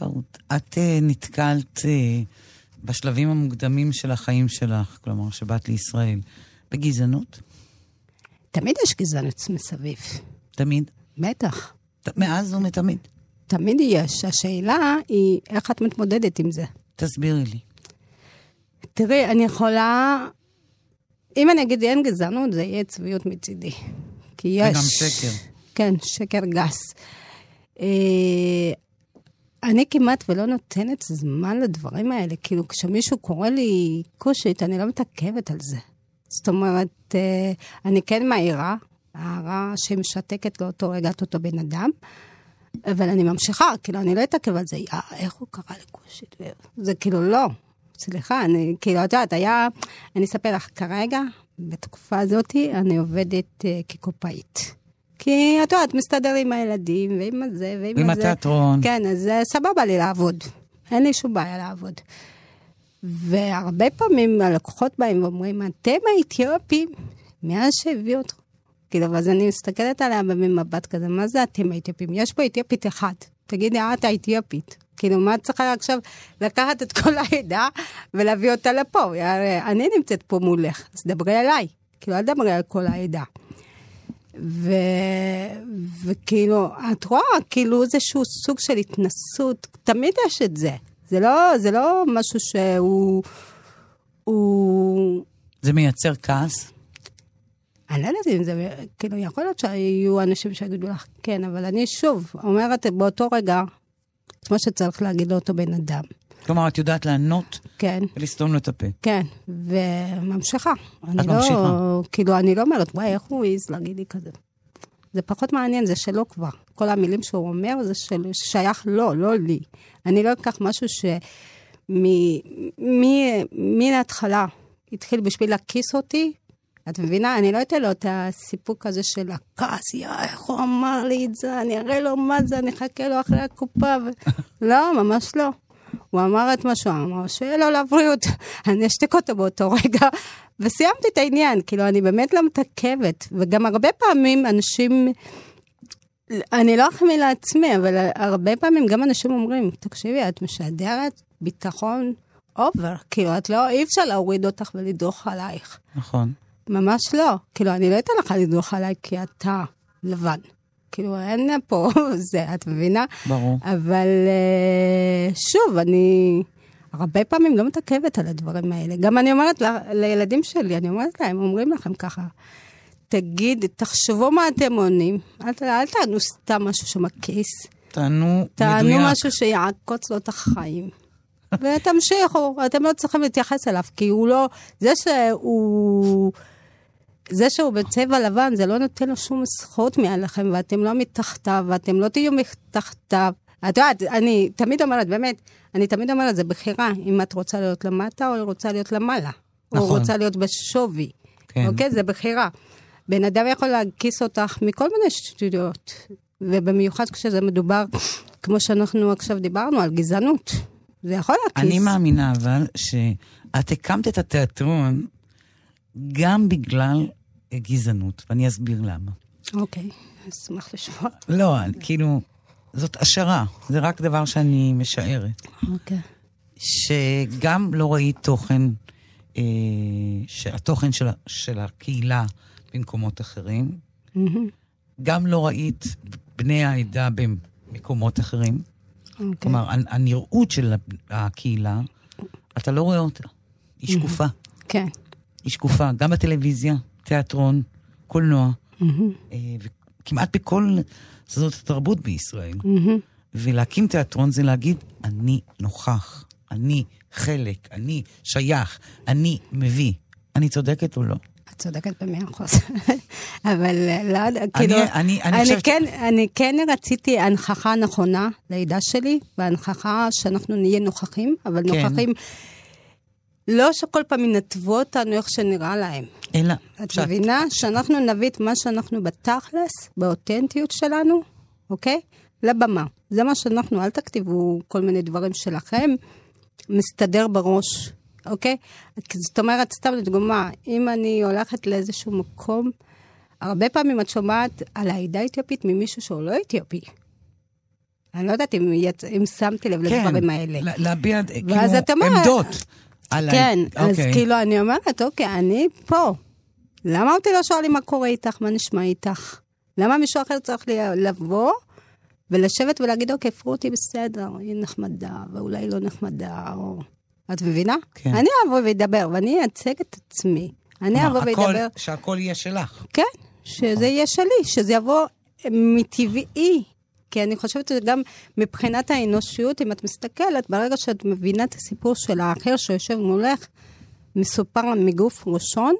Speaker 3: פרות, את uh, נתקלת uh, בשלבים המוקדמים של החיים שלך, כלומר, שבאת לישראל, בגזענות?
Speaker 4: תמיד יש גזענות מסביב.
Speaker 3: תמיד?
Speaker 4: בטח.
Speaker 3: ת- מאז ומתמיד.
Speaker 4: תמיד יש. השאלה היא איך את מתמודדת עם זה.
Speaker 3: תסבירי לי.
Speaker 4: תראי, אני יכולה... אם אני אגיד אין גזענות, זה יהיה צביעות מצידי. כי יש...
Speaker 3: וגם שקר.
Speaker 4: כן, שקר גס. אני כמעט ולא נותנת זמן לדברים האלה. כאילו, כשמישהו קורא לי כושית, אני לא מתעכבת על זה. זאת אומרת, אה, אני כן מעירה, הערה שמשתקת לאותו רגע את אותו בן אדם, אבל אני ממשיכה, כאילו, אני לא אתעכב על זה, "אה, איך הוא קרא לי כושית? זה כאילו, לא. סליחה, אני, כאילו, את יודעת, היה, אני אספר לך, כרגע, בתקופה הזאת, אני עובדת uh, כקופאית. כי את יודעת, מסתדר עם הילדים, ועם הזה, ועם
Speaker 3: עם
Speaker 4: הזה.
Speaker 3: התיאטרון.
Speaker 4: כן, אז אה, סבבה לי לעבוד. אין לי שום בעיה לעבוד. והרבה פעמים הלקוחות באים ואומרים, אתם האתיופים, מאז שהביאו אותו. כאילו, אז אני מסתכלת עליה במבט כזה, מה זה אתם האתיופים? יש פה אתיופית אחת. תגידי, את האתיופית. כאילו, מה את צריכה עכשיו לקחת את כל העדה ולהביא אותה לפה? אני נמצאת פה מולך, אז דברי עליי. כאילו, אל תדברי על כל העדה. ו... וכאילו, את רואה, כאילו איזשהו סוג של התנסות, תמיד יש את זה. זה לא, זה לא משהו שהוא... הוא...
Speaker 3: זה מייצר כעס?
Speaker 4: אני לא יודעת אם זה, כאילו, יכול להיות שיהיו אנשים שיגידו לך כן, אבל אני שוב אומרת באותו רגע, את מה שצריך להגיד לאותו בן אדם.
Speaker 3: כלומר, את יודעת לענות
Speaker 4: כן,
Speaker 3: ולסתום לו את הפה.
Speaker 4: כן, וממשיכה. אני
Speaker 3: את
Speaker 4: לא,
Speaker 3: ממשיכה.
Speaker 4: כאילו, אני לא אומרת, וואי, איך הוא העז להגיד לי כזה. זה פחות מעניין, זה שלו כבר. כל המילים שהוא אומר, זה של, שייך לו, לא לי. אני לא אקח משהו ש... מ- מ- מן ההתחלה התחיל בשביל להכיס אותי, את מבינה? אני לא אתן לו את הסיפוק הזה של הכעס, יא, איך הוא אמר לי את זה, אני אראה לו מה זה, אני אחכה לו אחרי הקופה. ו... לא, ממש לא. הוא אמר את מה שהוא אמר, שיהיה לו לבריאות. אני אשתק אותו באותו רגע, וסיימתי את העניין. כאילו, אני באמת לא מתעכבת. וגם הרבה פעמים אנשים, אני לא אחמיא לעצמי, אבל הרבה פעמים גם אנשים אומרים, תקשיבי, את משדרת ביטחון אובר. כאילו, את לא, אי אפשר להוריד אותך ולדרוך עלייך.
Speaker 3: נכון.
Speaker 4: ממש לא. כאילו, אני לא אתן לך לדרוך עליי כי אתה לבן. כאילו, אין פה זה, את מבינה?
Speaker 3: ברור.
Speaker 4: אבל אה, שוב, אני הרבה פעמים לא מתעכבת על הדברים האלה. גם אני אומרת ל- לילדים שלי, אני אומרת להם, אומרים לכם ככה, תגיד, תחשבו מה אתם עונים, אל, אל תענו סתם משהו שמכעיס,
Speaker 3: תענו
Speaker 4: תענו
Speaker 3: מדויק.
Speaker 4: משהו שיעקוץ לו את החיים. ותמשיכו, אתם לא צריכים להתייחס אליו, כי הוא לא, זה שהוא... זה שהוא בצבע לבן, זה לא נותן לו שום זכות מעליכם, ואתם לא מתחתיו, ואתם לא תהיו מתחתיו. את יודעת, אני תמיד אומרת, באמת, אני תמיד אומרת, זה בחירה, אם את רוצה להיות למטה או רוצה להיות למעלה.
Speaker 3: נכון.
Speaker 4: או רוצה להיות בשווי.
Speaker 3: כן.
Speaker 4: אוקיי? זה בחירה. בן אדם יכול להכיס אותך מכל מיני שטויות, ובמיוחד כשזה מדובר, כמו שאנחנו עכשיו דיברנו, על גזענות. זה יכול להכיס.
Speaker 3: אני מאמינה אבל שאת הקמת את התיאטרון גם בגלל גזענות, ואני אסביר למה.
Speaker 4: אוקיי, אשמח לשמוע.
Speaker 3: לא, כאילו, זאת השערה, זה רק דבר שאני משערת.
Speaker 4: אוקיי.
Speaker 3: שגם לא ראית תוכן, אה, שהתוכן של, של הקהילה במקומות אחרים. גם לא ראית בני העדה במקומות אחרים.
Speaker 4: אוקיי.
Speaker 3: כלומר, הנ- הנראות של הקהילה, אתה לא רואה אותה. היא שקופה.
Speaker 4: כן.
Speaker 3: היא שקופה, גם בטלוויזיה, תיאטרון, קולנוע,
Speaker 4: מהמם.
Speaker 3: אה, וכמעט בכל שדות התרבות בישראל.
Speaker 4: מהמם.
Speaker 3: ולהקים תיאטרון זה להגיד, אני נוכח, אני חלק, אני שייך, אני מביא. אני צודקת או לא?
Speaker 4: את צודקת במאה אחוז. אבל אה, לא יודע, כאילו,
Speaker 3: אני- אני
Speaker 4: אני
Speaker 3: חושבת-
Speaker 4: כן, אני כן רציתי הנכחה נכונה לעדה שלי, והנכחה שאנחנו נהיה נוכחים, אבל
Speaker 3: כן.
Speaker 4: נוכחים, לא שכל פעם ינתבו אותנו איך שנראה להם.
Speaker 3: אלא,
Speaker 4: את
Speaker 3: שאת-
Speaker 4: מבינה? שאנחנו נביא את מה שאנחנו בתכלס, באותנטיות שלנו, אוקיי? לבמה. זה מה שאנחנו, אל תכתבו כל מיני דברים שלכם, מסתדר בראש, אוקיי? זאת אומרת, סתם לדוגמה, אם אני הולכת לאיזשהו מקום, הרבה פעמים את שומעת על העדה האתיופית ממישהו שהוא לא אתיופי. אני לא יודעת אם, יצ... אם שמתי לב
Speaker 3: כן,
Speaker 4: לדברים האלה.
Speaker 3: לה- להביע כאילו עמדות. על ה-
Speaker 4: כן, אז
Speaker 3: אוקיי.
Speaker 4: כאילו אני אומרת, אוקיי, אני פה. למה אותי לא שואלים מה קורה איתך, מה נשמע איתך? למה מישהו אחר צריך לי- לבוא ולשבת ולהגיד, אוקיי, פרוטי בסדר, היא נחמדה, ואולי לא נחמדה, או... את מבינה?
Speaker 3: כן.
Speaker 4: אני אבוא ואדבר, ואני אייצג את עצמי. אני אבוא
Speaker 3: הכל-
Speaker 4: ואדבר,
Speaker 3: שהכל יהיה שלך.
Speaker 4: כן, שזה יהיה שלי, שזה יבוא מטבעי. כי אני חושבת שגם מבחינת האנושיות, אם את מסתכלת, ברגע שאת מבינה את הסיפור של האחר שיושב מולך, מסופר מגוף ראשון,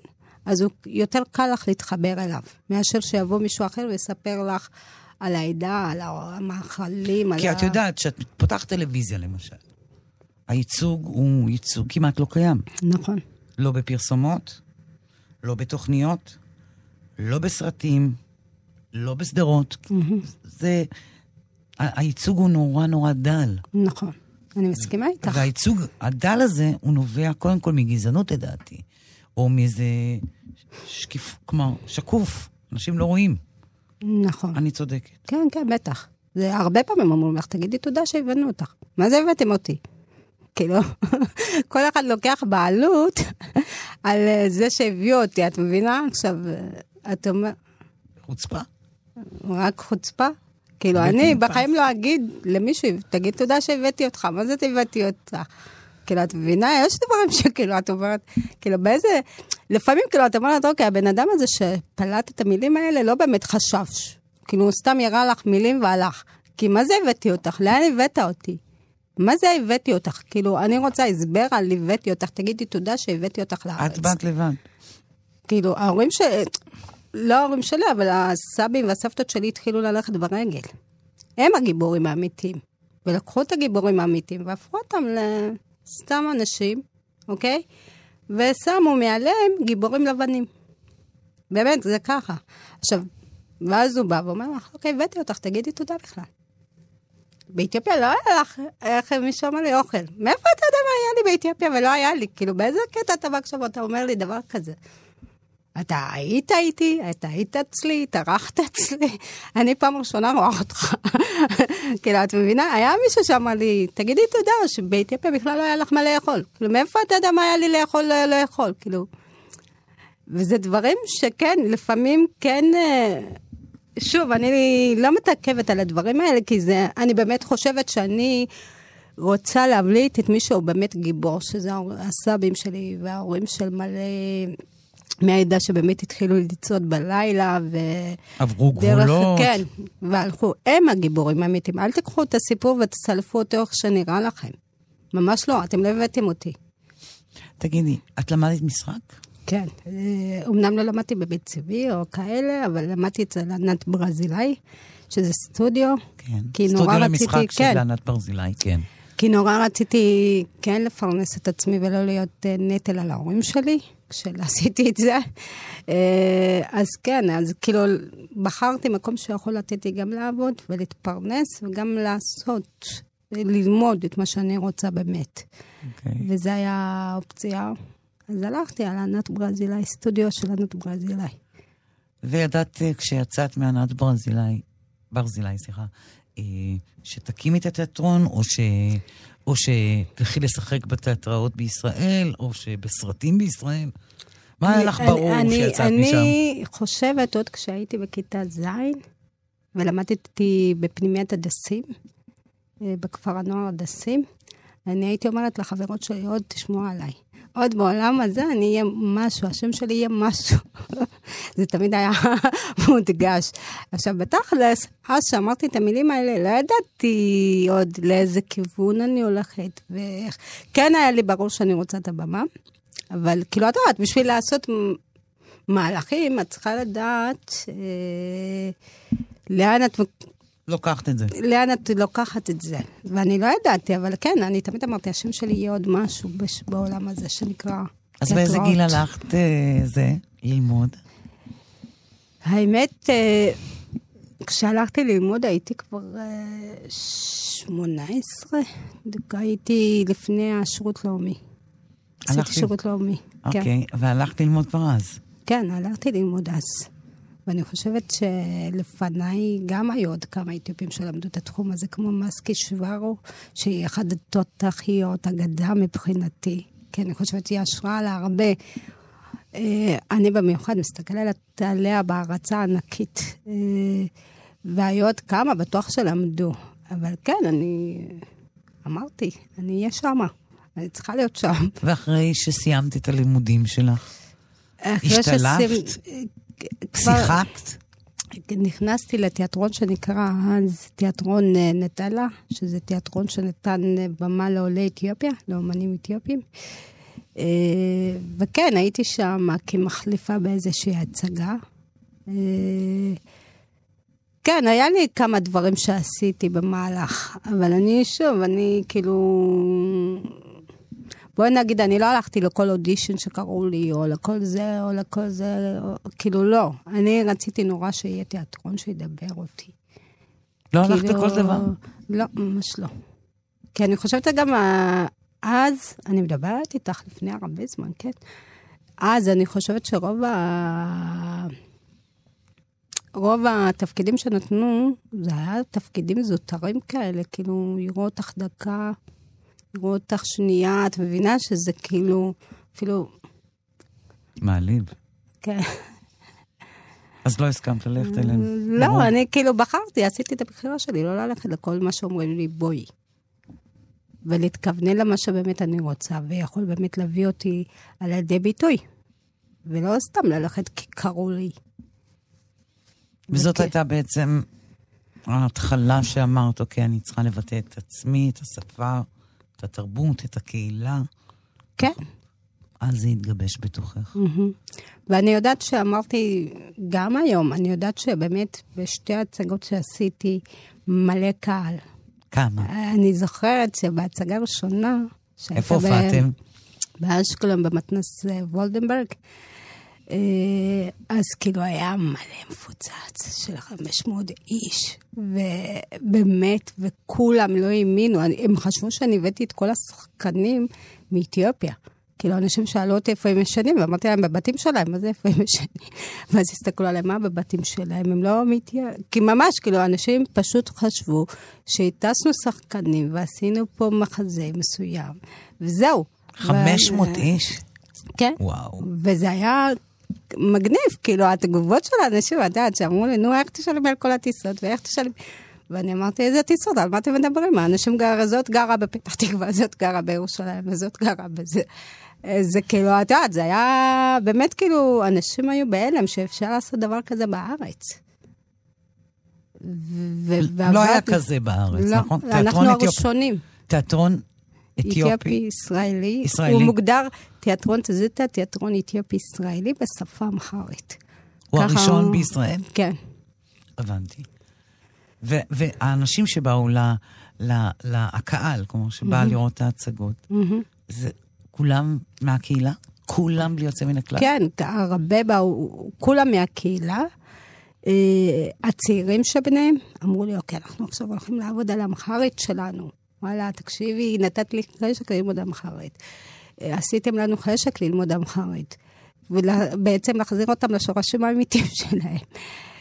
Speaker 4: אז הוא יותר קל לך להתחבר אליו, מאשר שיבוא מישהו אחר ויספר לך על העדה, על המאכלים, על
Speaker 3: כי את יודעת, כשאת פותחת טלוויזיה למשל, הייצוג הוא ייצוג כמעט לא קיים.
Speaker 4: נכון.
Speaker 3: לא בפרסומות, לא בתוכניות, לא בסרטים, לא בסדרות. זה... הייצוג הוא נורא נורא דל.
Speaker 4: נכון. אני מסכימה איתך.
Speaker 3: והייצוג הדל הזה, הוא נובע קודם כל מגזענות לדעתי, או מאיזה שקיף, כלומר, שקוף. אנשים לא רואים.
Speaker 4: נכון.
Speaker 3: אני צודקת.
Speaker 4: כן, כן, בטח. זה הרבה פעמים אומרים לך, תגידי תודה שהבאנו אותך. מה זה הבאתם אותי? כאילו, כל אחד לוקח בעלות על אה, זה שהביאו אותי, את מבינה? עכשיו, אה, את אומרת,
Speaker 3: חוצפה.
Speaker 4: רק חוצפה? כאילו, אני. בחיים לא אגיד למישהו, תגיד תודה שהבאתי אותך, מה זה הבאתי אותך? כאילו, את מבינה? יש דברים שכאילו, את אומרת, כאילו, באיזה... לפעמים, כאילו, את אומרת, אוקיי, הבן אדם הזה שפלט את המילים האלה, לא באמת חשב. כאילו, הוא סתם ירה לך מילים והלך. כי מה זה הבאתי אותך? לאן הבאת אותי? מה זה הבאתי אותך? כאילו, אני רוצה הסבר על הבאתי אותך, תגידי תודה שהבאתי אותך לארץ.
Speaker 3: את באת לבד.
Speaker 4: כאילו, ההורים ש... לא ההורים שלי, אבל הסבים והסבתות שלי התחילו ללכת ברגל. הם הגיבורים האמיתיים. ולקחו את הגיבורים האמיתיים והפכו אותם לסתם אנשים, אוקיי? ושמו מעליהם גיבורים לבנים. באמת, זה ככה. עכשיו, ואז הוא בא ואומר לך, אוקיי, הבאתי אותך, תגידי תודה בכלל. באתיופיה לא היה לך, איך מישהו אמר לי, אוכל. מאיפה אתה יודע מה היה לי באתיופיה ולא היה לי? כאילו, באיזה קטע אתה בא עכשיו ואתה אומר לי דבר כזה? אתה היית איתי, אתה היית אצלי, התארחת אצלי, אני פעם ראשונה רואה אותך. כאילו, את מבינה? היה מישהו שאמר לי, תגידי תודה, שבאתיופיה בכלל לא היה לך מה לאכול. כאילו, מאיפה אתה יודע מה היה לי לאכול, לא לאכול? כאילו... וזה דברים שכן, לפעמים כן... אה, שוב, אני לא מתעכבת על הדברים האלה, כי זה, אני באמת חושבת שאני רוצה להבליט את מי שהוא באמת גיבור, שזה הסבים שלי וההורים של מלא מהעדה שבאמת התחילו לצעוד בלילה, ו...
Speaker 3: עברו
Speaker 4: דרך-
Speaker 3: גבולות.
Speaker 4: כן, והלכו. הם הגיבורים האמיתיים. אל תיקחו את הסיפור ותסלפו אותו איך שנראה לכם. ממש לא, אתם לא הבאתם אותי.
Speaker 3: תגידי, את למדת משחק?
Speaker 4: כן, אה, אמנם לא למדתי בבית צבי או כאלה, אבל למדתי אצל ענת ברזילאי, שזה סטודיו.
Speaker 3: כן. סטודיו
Speaker 4: רציתי,
Speaker 3: למשחק
Speaker 4: כן.
Speaker 3: של ענת ברזילי, כן.
Speaker 4: כי נורא רציתי כן לפרנס את עצמי ולא להיות אה, נטל על ההורים שלי, כשעשיתי את זה. אה, אז כן, אז כאילו בחרתי מקום שיכול לתת לי גם לעבוד ולהתפרנס וגם לעשות, ללמוד את מה שאני רוצה באמת.
Speaker 3: אוקיי.
Speaker 4: וזה היה האופציה. אז הלכתי על ענת ברזילי, סטודיו של ענת ברזילי.
Speaker 3: וידעת אה, כשיצאת מענת ברזילי, ברזילי, סליחה, אה, שתקימי את התיאטרון, או, ש... או שתלכי לשחק בתיאטראות בישראל, או שבסרטים בישראל? מה היה לך
Speaker 4: אני-
Speaker 3: ברור
Speaker 4: אני-
Speaker 3: שיצאת משם?
Speaker 4: אני חושבת, עוד כשהייתי בכיתה ז', ולמדתי בפנימיית הדסים, אה, בכפר הנוער הדסים, אני הייתי אומרת לחברות שלי, עוד תשמעו עליי. עוד בעולם הזה אני אהיה משהו, השם שלי יהיה משהו. זה תמיד היה מודגש. עכשיו, בתכלס, אז שאמרתי את המילים האלה, לא ידעתי עוד לאיזה כיוון אני הולכת, ואיך... כן היה לי ברור שאני רוצה את הבמה, אבל כאילו, את יודעת, בשביל לעשות מהלכים, את צריכה לדעת אה, לאן את
Speaker 3: לוקחת את זה.
Speaker 4: לאן את לוקחת את זה? ואני לא ידעתי, אבל כן, אני תמיד אמרתי, השם שלי יהיה עוד משהו בש, בעולם הזה שנקרא
Speaker 3: אז באיזה. גיל הלכת אה, זה, ללמוד?
Speaker 4: האמת, אה, כשהלכתי ללמוד הייתי כבר אה, 18, הייתי לפני השירות לאומי. עשיתי
Speaker 3: הלכתי-
Speaker 4: שירות לאומי, כן.
Speaker 3: אוקיי, והלכת ללמוד כבר אז.
Speaker 4: כן, הלכתי ללמוד אז. ואני חושבת שלפניי גם היו עוד כמה אתיופים שלמדו את התחום הזה, כמו מסקי שווארו, שהיא אחת התותחיות, אגדה מבחינתי. כי אני חושבת שהיא השראה להרבה. אה, אני במיוחד מסתכלת עליה בהערצה ענקית. אה, והיו עוד כמה, בטוח שלמדו. אבל כן, אני אמרתי, אני אהיה שמה. אני צריכה להיות שם.
Speaker 3: ואחרי שסיימת את הלימודים שלך, השתלבת? שיחקת?
Speaker 4: נכנסתי לתיאטרון שנקרא אז תיאטרון אה, נטלה, שזה תיאטרון שנתן אה, במה לעולי אתיופיה, לאומנים אתיופים. אה, וכן, הייתי שם כמחליפה באיזושהי הצגה. כן, היה לי כמה דברים שעשיתי במהלך, אבל אני, שוב, אני כאילו... בואי נגיד, אני לא הלכתי לכל אודישן שקראו לי, או לכל זה, או לכל זה, או, כאילו לא. אני רציתי נורא שיהיה תיאטרון שידבר אותי.
Speaker 3: לא כאילו, הלכת לכל דבר?
Speaker 4: לא, ממש לא. כי אני חושבת גם, אה, אז, אני מדברת איתך לפני הרבה זמן, כן? אז אני חושבת שרוב ה... רוב התפקידים שנתנו, זה היה תפקידים זוטרים כאלה, כאילו, יראו אותך דקה, יראו אותך שנייה, את מבינה שזה כאילו, אפילו...
Speaker 3: מעליב.
Speaker 4: כן.
Speaker 3: אז לא הסכמת ללכת אליהם?
Speaker 4: לא, אני כאילו בחרתי, עשיתי את הבחירה שלי, לא ללכת לכל מה שאומרים לי, בואי. ולהתכוונן למה שבאמת אני רוצה, ויכול באמת להביא אותי על ידי ביטוי. ולא סתם ללכת כי קראו לי.
Speaker 3: וזאת וכי... הייתה בעצם ההתחלה שאמרת, אוקיי, אני צריכה לבטא את עצמי, את השפה, את התרבות, את הקהילה.
Speaker 4: כן.
Speaker 3: אז זה התגבש בתוכך.
Speaker 4: Mm-hmm. ואני יודעת שאמרתי, גם היום, אני יודעת שבאמת בשתי הצגות שעשיתי, מלא קהל.
Speaker 3: כמה?
Speaker 4: אני זוכרת שבהצגה הראשונה...
Speaker 3: איפה הופעתם?
Speaker 4: באשקלון, במתנ"ס אה, וולדנברג. אה, אז כאילו היה מלא מפוצץ של 500 איש, ובאמת, וכולם לא האמינו, הם חשבו שאני הבאתי את כל השחקנים מאתיופיה. כאילו, אנשים שאלו אותי איפה הם ישנים, ואמרתי להם, בבתים שלהם, מה זה איפה הם ישנים? ואז הסתכלו עליהם, מה בבתים שלהם? הם לא מתייאשים. כי ממש, כאילו, אנשים פשוט חשבו שהטסנו שחקנים ועשינו פה מחזה מסוים, וזהו.
Speaker 3: 500 ו... איש?
Speaker 4: כן.
Speaker 3: וואו.
Speaker 4: וזה היה מגניב, כאילו, התגובות של האנשים, את יודעת, שאמרו לי, נו, איך תשלמי על כל הטיסות, ואיך תשלמי... ואני אמרתי, איזה טיסות, על מה אתם מדברים? האנשים גרה, זאת גרה בפתח תקווה, זאת גרה בירושלים, וזאת גרה בזה. זה כאילו, את יודעת, זה היה, באמת כאילו, אנשים היו בהלם שאפשר לעשות דבר כזה בארץ.
Speaker 3: לא היה כזה בארץ,
Speaker 4: לא,
Speaker 3: נכון?
Speaker 4: אנחנו הראשונים.
Speaker 3: תיאטרון אתיופי.
Speaker 4: אתיופי ישראלי. ישראלי. הוא מוגדר תיאטרון תזוטה, תיאטרון אתיופי ישראלי בשפה אמהרית.
Speaker 3: הוא הראשון הוא... בישראל?
Speaker 4: כן.
Speaker 3: הבנתי. ו- והאנשים שבאו ל... ל... לקהל, כלומר, שבא mm-hmm. לראות את ההצגות, mm-hmm. זה כולם מהקהילה? כולם בלי יוצא מן הכלל?
Speaker 4: כן, הרבה באו, כולם מהקהילה. Uh, הצעירים שביניהם אמרו לי, אוקיי, אנחנו עכשיו הולכים לעבוד על המחרית שלנו. וואלה, תקשיבי, נתת לי חשק ללמוד אמחרית. אה, עשיתם לנו חשק ללמוד אמחרית. ובעצם להחזיר אותם לשורשים האמיתיים שלהם.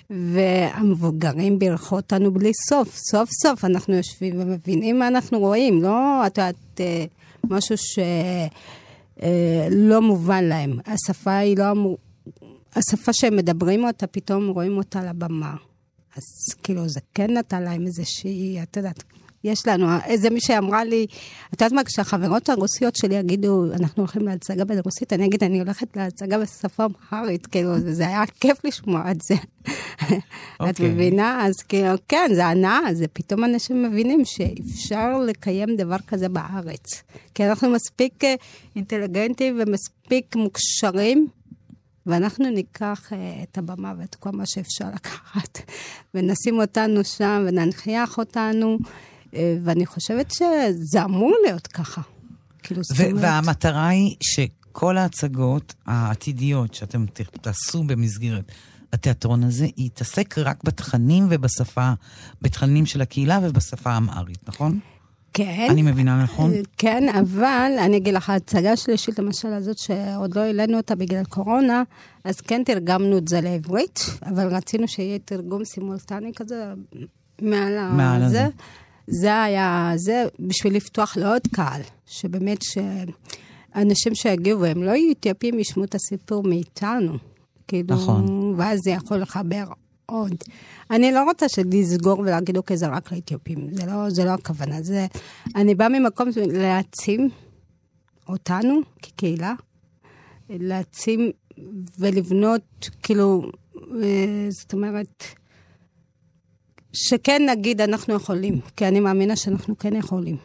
Speaker 4: והמבוגרים בירכו אותנו בלי סוף. סוף סוף אנחנו יושבים ומבינים מה אנחנו רואים, לא, את יודעת, אה, משהו שלא אה, מובן להם. השפה היא לא אמור... השפה שהם מדברים אותה, פתאום רואים אותה על הבמה. אז כאילו, זה כן נתן להם איזושהי, את יודעת, יש לנו, איזה מישהי אמרה לי, את יודעת מה, כשהחברות הרוסיות שלי יגידו, אנחנו הולכים להצגה ברוסית, אני אגיד, אני הולכת להצגה בשפה אמהרית, כאילו, זה היה כיף לשמוע את זה. Okay. את אוקיי. מבינה? אז כאילו, כן, זה הנאה, זה פתאום אנשים מבינים שאפשר לקיים דבר כזה בארץ. כי אנחנו מספיק אה, אינטליגנטים ומספיק מוכשרים. ואנחנו ניקח uh, את הבמה ואת כל מה שאפשר לקחת, ונשים אותנו שם וננכיח אותנו, אה, ואני חושבת שזה אמור להיות ככה. כאילו, זאת אומרת...
Speaker 3: והמטרה היא שכל ההצגות העתידיות שאתם תעשו במסגרת התיאטרון הזה, יתעסק רק בתכנים ובשפה, בתכנים של הקהילה ובשפה האמהרית, נכון?
Speaker 4: כן.
Speaker 3: אני מבינה נכון?
Speaker 4: כן, אבל אני אגיד לך, ההצגה השלישית, למשל הזאת, שעוד לא העלינו אותה בגלל קורונה, אז כן תרגמנו את זה לעברית, אבל רצינו שיהיה תרגום סימולטני כזה מעל
Speaker 3: מעל
Speaker 4: הזה.
Speaker 3: הזה.
Speaker 4: זה היה, זה בשביל לפתוח לעוד קהל, שבאמת שאנשים שיגיעו והם לא יהיו אתיופים ישמעו את הסיפור מאיתנו. כאילו,
Speaker 3: נכון.
Speaker 4: ואז זה יכול לחבר עוד. אני לא רוצה לסגור ולהגיד, אוקיי, זה רק לאתיופים. זה לא, זה לא הכוונה. זה, אני באה ממקום להעצים אותנו כקהילה, להעצים ולבנות, כאילו, אה, זאת אומרת, שכן נגיד אנחנו יכולים, כי אני מאמינה שאנחנו כן יכולים.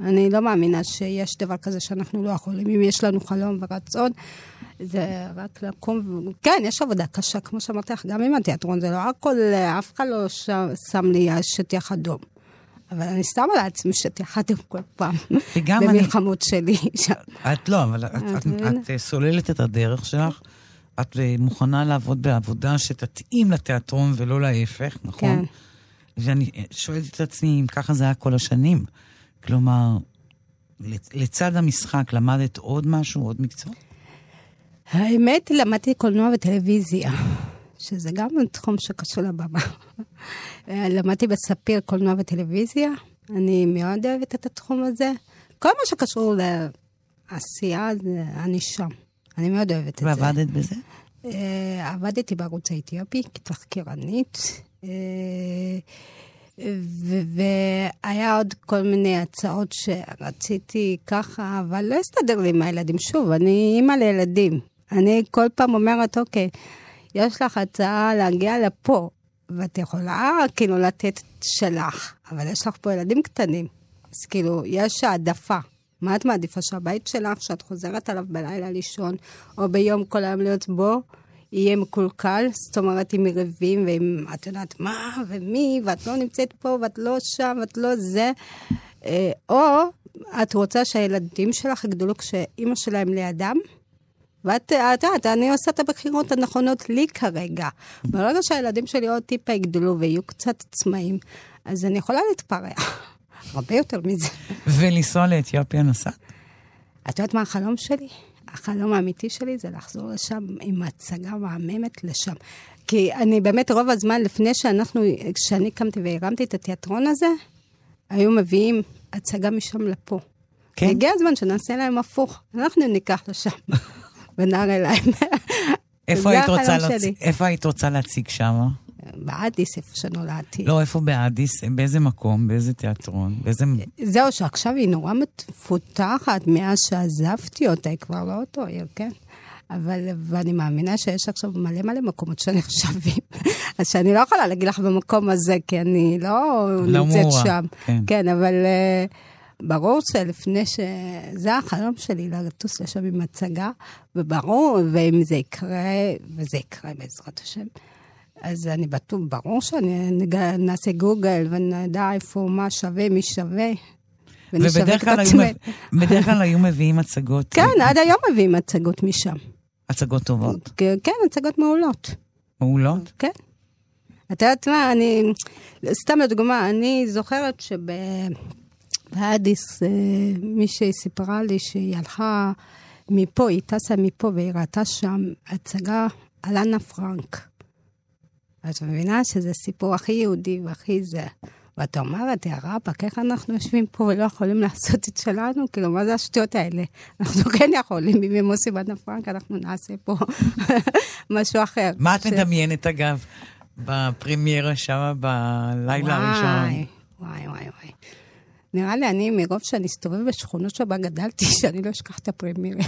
Speaker 4: אני לא מאמינה שיש דבר כזה שאנחנו לא יכולים. אם יש לנו חלום ורצון, זה רק לקום, כן, יש עבודה קשה, כמו שאמרתי לך, גם עם התיאטרון, זה לא הכל, אף אחד לא ש... שם לי שטיח אדום. אבל אני שמה לעצמי שטיח אדום כל פעם,
Speaker 3: וגם אני-
Speaker 4: במלחמות שלי.
Speaker 3: את לא, אבל את, את,
Speaker 4: מבינה?
Speaker 3: את אה, סוללת את הדרך שלך. את אה, מוכנה לעבוד בעבודה שתתאים לתיאטרון ולא להפך, נכון?
Speaker 4: כן.
Speaker 3: ואני אה, שואלת את עצמי אם ככה זה היה כל השנים. כלומר, לצ- לצד המשחק למדת עוד משהו, עוד מקצוע?
Speaker 4: האמת, למדתי קולנוע וטלוויזיה, שזה גם תחום שקשור לבמה. למדתי בספיר קולנוע וטלוויזיה, אני מאוד אוהבת את התחום הזה. כל מה שקשור לעשייה, אני שם. אני מאוד אוהבת את זה.
Speaker 3: ועבדת בזה?
Speaker 4: אה, עבדתי בערוץ האתיופי כתחקירנית, ו- והיה עוד כל מיני הצעות שרציתי ככה, אבל לא הסתדר לי עם הילדים. שוב, אני אימא לילדים. אני כל פעם אומרת, אוקיי, יש לך הצעה להגיע לפה, ואת יכולה כאילו לתת שלך, אבל יש לך פה ילדים קטנים. אז כאילו, יש העדפה. מה את מעדיפה? שהבית שלך, שאת חוזרת עליו בלילה לישון, או ביום כל היום להיות בו, יהיה מקולקל, זאת אומרת, עם יריבים ועם, את יודעת מה, ומי, ואת לא נמצאת פה, ואת לא שם, ואת לא זה. אה, או את רוצה שהילדים שלך יגדלו כשאימא שלהם לידם, ואת את יודעת, אני עושה את הבחירות הנכונות לי כרגע. ברגע שהילדים שלי עוד טיפה יגדלו ויהיו קצת עצמאים, אז אני יכולה להתפרע. הרבה יותר מזה.
Speaker 3: ולנסוע לאתיופיה נסעת?
Speaker 4: את יודעת מה החלום שלי? החלום האמיתי שלי זה לחזור לשם עם הצגה מהממת לשם. כי אני באמת רוב הזמן, לפני שאנחנו, כשאני קמתי והרמתי את התיאטרון הזה, היו מביאים הצגה משם לפה.
Speaker 3: כן?
Speaker 4: הגיע הזמן שנעשה להם הפוך, אנחנו ניקח לשם ונראה להם.
Speaker 3: איפה היית רוצה להציג שם?
Speaker 4: באדיס, איפה שנולדתי.
Speaker 3: לא, איפה באדיס? באיזה מקום? באיזה תיאטרון? באיזה...
Speaker 4: זהו, שעכשיו היא נורא מפותחת מאז שעזבתי אותה, היא כבר לא אותו עיר, כן? אבל, ואני מאמינה שיש עכשיו מלא מלא מקומות שנחשבים. אז שאני לא יכולה להגיד לך במקום הזה, כי אני לא,
Speaker 3: לא
Speaker 4: נמצאת
Speaker 3: מעורה,
Speaker 4: שם.
Speaker 3: כן.
Speaker 4: כן, אבל uh, ברור שלפני ש... זה החלום שלי, לטוס לשם עם הצגה, וברור, ואם זה יקרה, וזה יקרה בעזרת השם, אז אני בטוח, ברור שנעשה גוגל ונדע איפה מה שווה, מי שווה.
Speaker 3: ובדרך כלל, היו, כלל היו מביאים הצגות,
Speaker 4: כן, עד היום מביאים הצגות משם.
Speaker 3: הצגות טובות,
Speaker 4: כן, הצגות מעולות.
Speaker 3: מעולות.
Speaker 4: כן. את יודעת מה, אני, סתם לדוגמה, אני זוכרת שבאדיס אה, מישהי סיפרה לי שהיא הלכה מפה, היא טסה מפה והיא ראתה שם הצגה על אנה פרנק. את מבינה שזה סיפור הכי יהודי והכי זה. ואת אומרת, יא רבאק, איך אנחנו יושבים פה ולא יכולים לעשות את שלנו? כאילו, מה זה השטויות האלה? אנחנו כן יכולים, אם הם עושים אנה פרנק, אנחנו נעשה פה משהו אחר.
Speaker 3: מה את מדמיינת, אגב, בפרמיירה שם בלילה הראשון?
Speaker 4: וואי, וואי, וואי. נראה לי, אני, מרוב שאני אסתובב בשכונות שבה גדלתי, שאני לא אשכח את הפרמירה.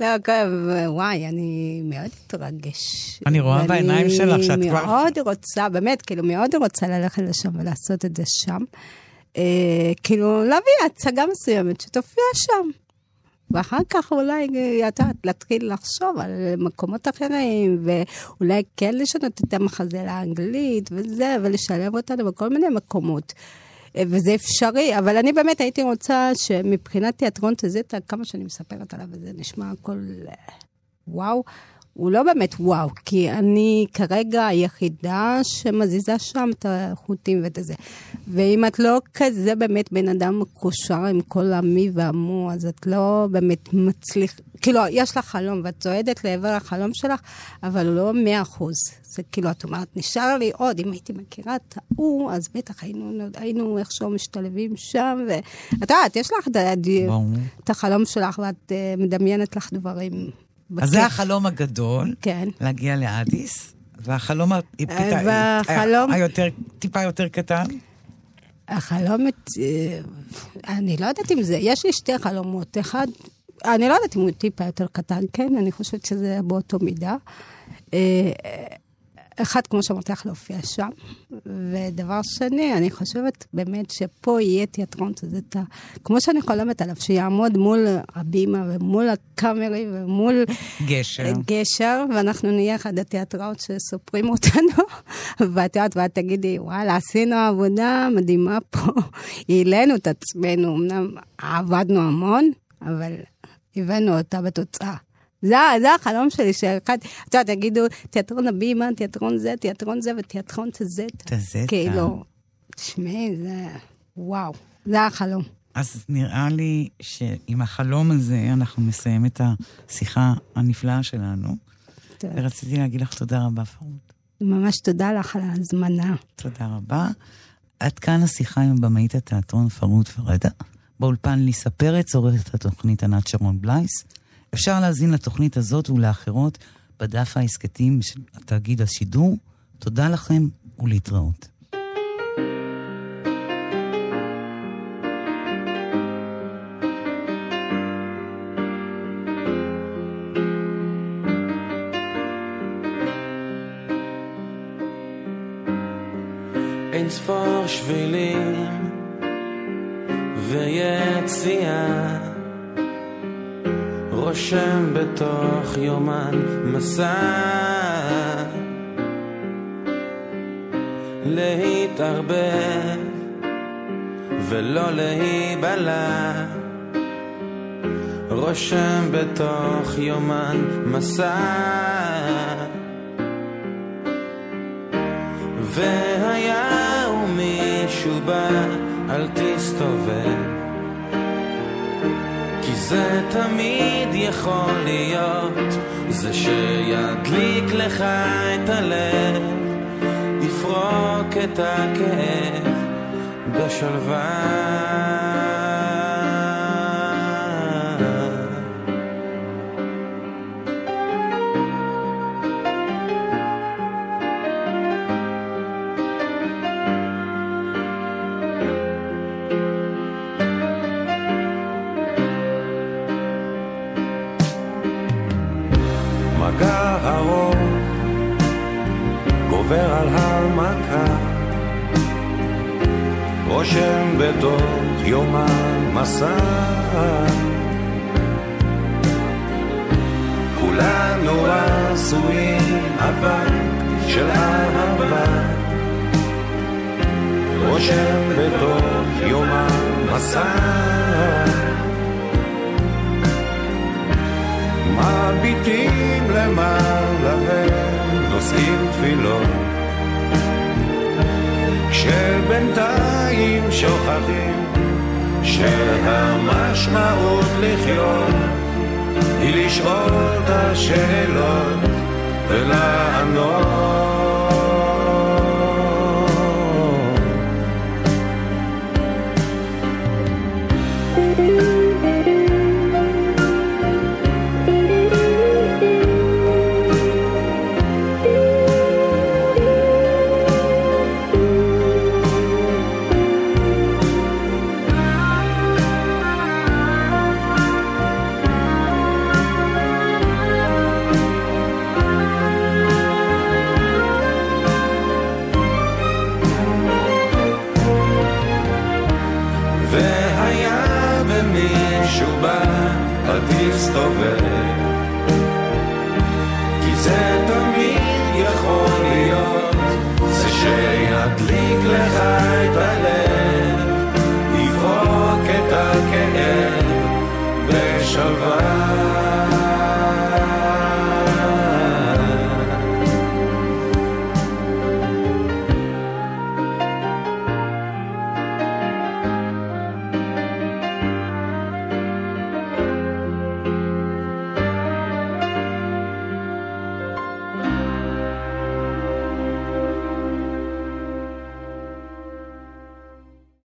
Speaker 4: לא, וואי, אני מאוד אתרגש.
Speaker 3: אני רואה בעיניים שלך שאת כבר-
Speaker 4: מאוד רוצה, באמת, כאילו, מאוד רוצה ללכת לשם ולעשות את זה שם. אה, כאילו, להביא הצגה מסוימת שתופיע שם. ואחר כך אולי, אה, יודעת, להתחיל לחשוב על מקומות אחרים, ואולי כן לשנות את המחזה לאנגלית וזה, ולשלב אותנו בכל מיני מקומות. אה, וזה אפשרי, אבל אני באמת הייתי רוצה שמבחינת תיאטרון טזטה, כמה שאני מספרת עליו, וזה נשמע הכל אה, וואו, הוא לא באמת וואו, כי אני כרגע היחידה שמזיזה שם את החוטים ואת זה. ואם את לא כזה באמת בן אדם מקושר עם כל המי והמו, אז את לא באמת מצליח... כאילו, יש לך חלום ואת צועדת לעבר החלום שלך, אבל לא מאה אחוז. זה כאילו, את אומרת, נשאר לי עוד, אם הייתי מכירה את ההוא, אז בטח היינו, היינו איכשהו משתלבים שם, ואת יודעת, יש לך את החלום שלך ואת uh, מדמיינת לך דברים.
Speaker 3: בכיף. אז זה החלום הגדול,
Speaker 4: כן.
Speaker 3: להגיע לאדיס, והחלום
Speaker 4: והחלום...
Speaker 3: היותר, טיפה יותר קטן?
Speaker 4: החלום, אה, אני לא יודעת אם זה, יש לי שתי חלומות. אחד, אני לא יודעת אם הוא טיפה יותר קטן, כן, אני חושבת שזה באותו מידה. אה, אחד, כמו שאמרתי לך, להופיע שם. ודבר שני, אני חושבת באמת שפה יהיה תיאטרון שזה את ה... כמו שאני חולמת עליו, שיעמוד מול הבימה ומול הקאמרי ומול...
Speaker 3: גשר.
Speaker 4: גשר, ואנחנו נהיה אחד התיאטראות שסופרים אותנו. ואת יודעת, ואת תגידי, וואלה, עשינו עבודה מדהימה פה. העלינו את עצמנו, אמנם עבדנו המון, אבל הבאנו אותה בתוצאה. זה, זה החלום שלי, שאחד, את יודעת, יגידו, תיאטרון הבימה, תיאטרון זה, תיאטרון זה ותיאטרון תזטה.
Speaker 3: תזטה.
Speaker 4: כאילו, תשמעי, זה, וואו, זה החלום.
Speaker 3: אז נראה לי שעם החלום הזה אנחנו נסיים את השיחה הנפלאה שלנו. טוב. ורציתי להגיד לך תודה רבה, פרות.
Speaker 4: ממש תודה לך על ההזמנה.
Speaker 3: תודה רבה. עד כאן השיחה עם במאית התיאטרון פרות פרדה. באולפן ליסה פרץ, עורכת התוכנית ענת שרון בלייס. אפשר להזין לתוכנית הזאת ולאחרות בדף ההסכתים של תאגיד השידור. תודה לכם ולהתראות.
Speaker 5: אין ספור שבילים ויציאה רושם בתוך יומן מסע. להתערבב ולא להיבלע. רושם בתוך יומן מסע. והיה ומישהו בא אל תסתובב זה תמיד יכול להיות. זה שידליק לך את הלב יפרוק את הכאב בשלווה רושם בתוך יומן מסע כולנו עשויים אבק של אהבה. רושם בתוך יומן מסע מביטים למעלה ונושאים תפילות כשבינתיים שוכחים שהמשמעות לחיות היא לשאול את השאלות ולענות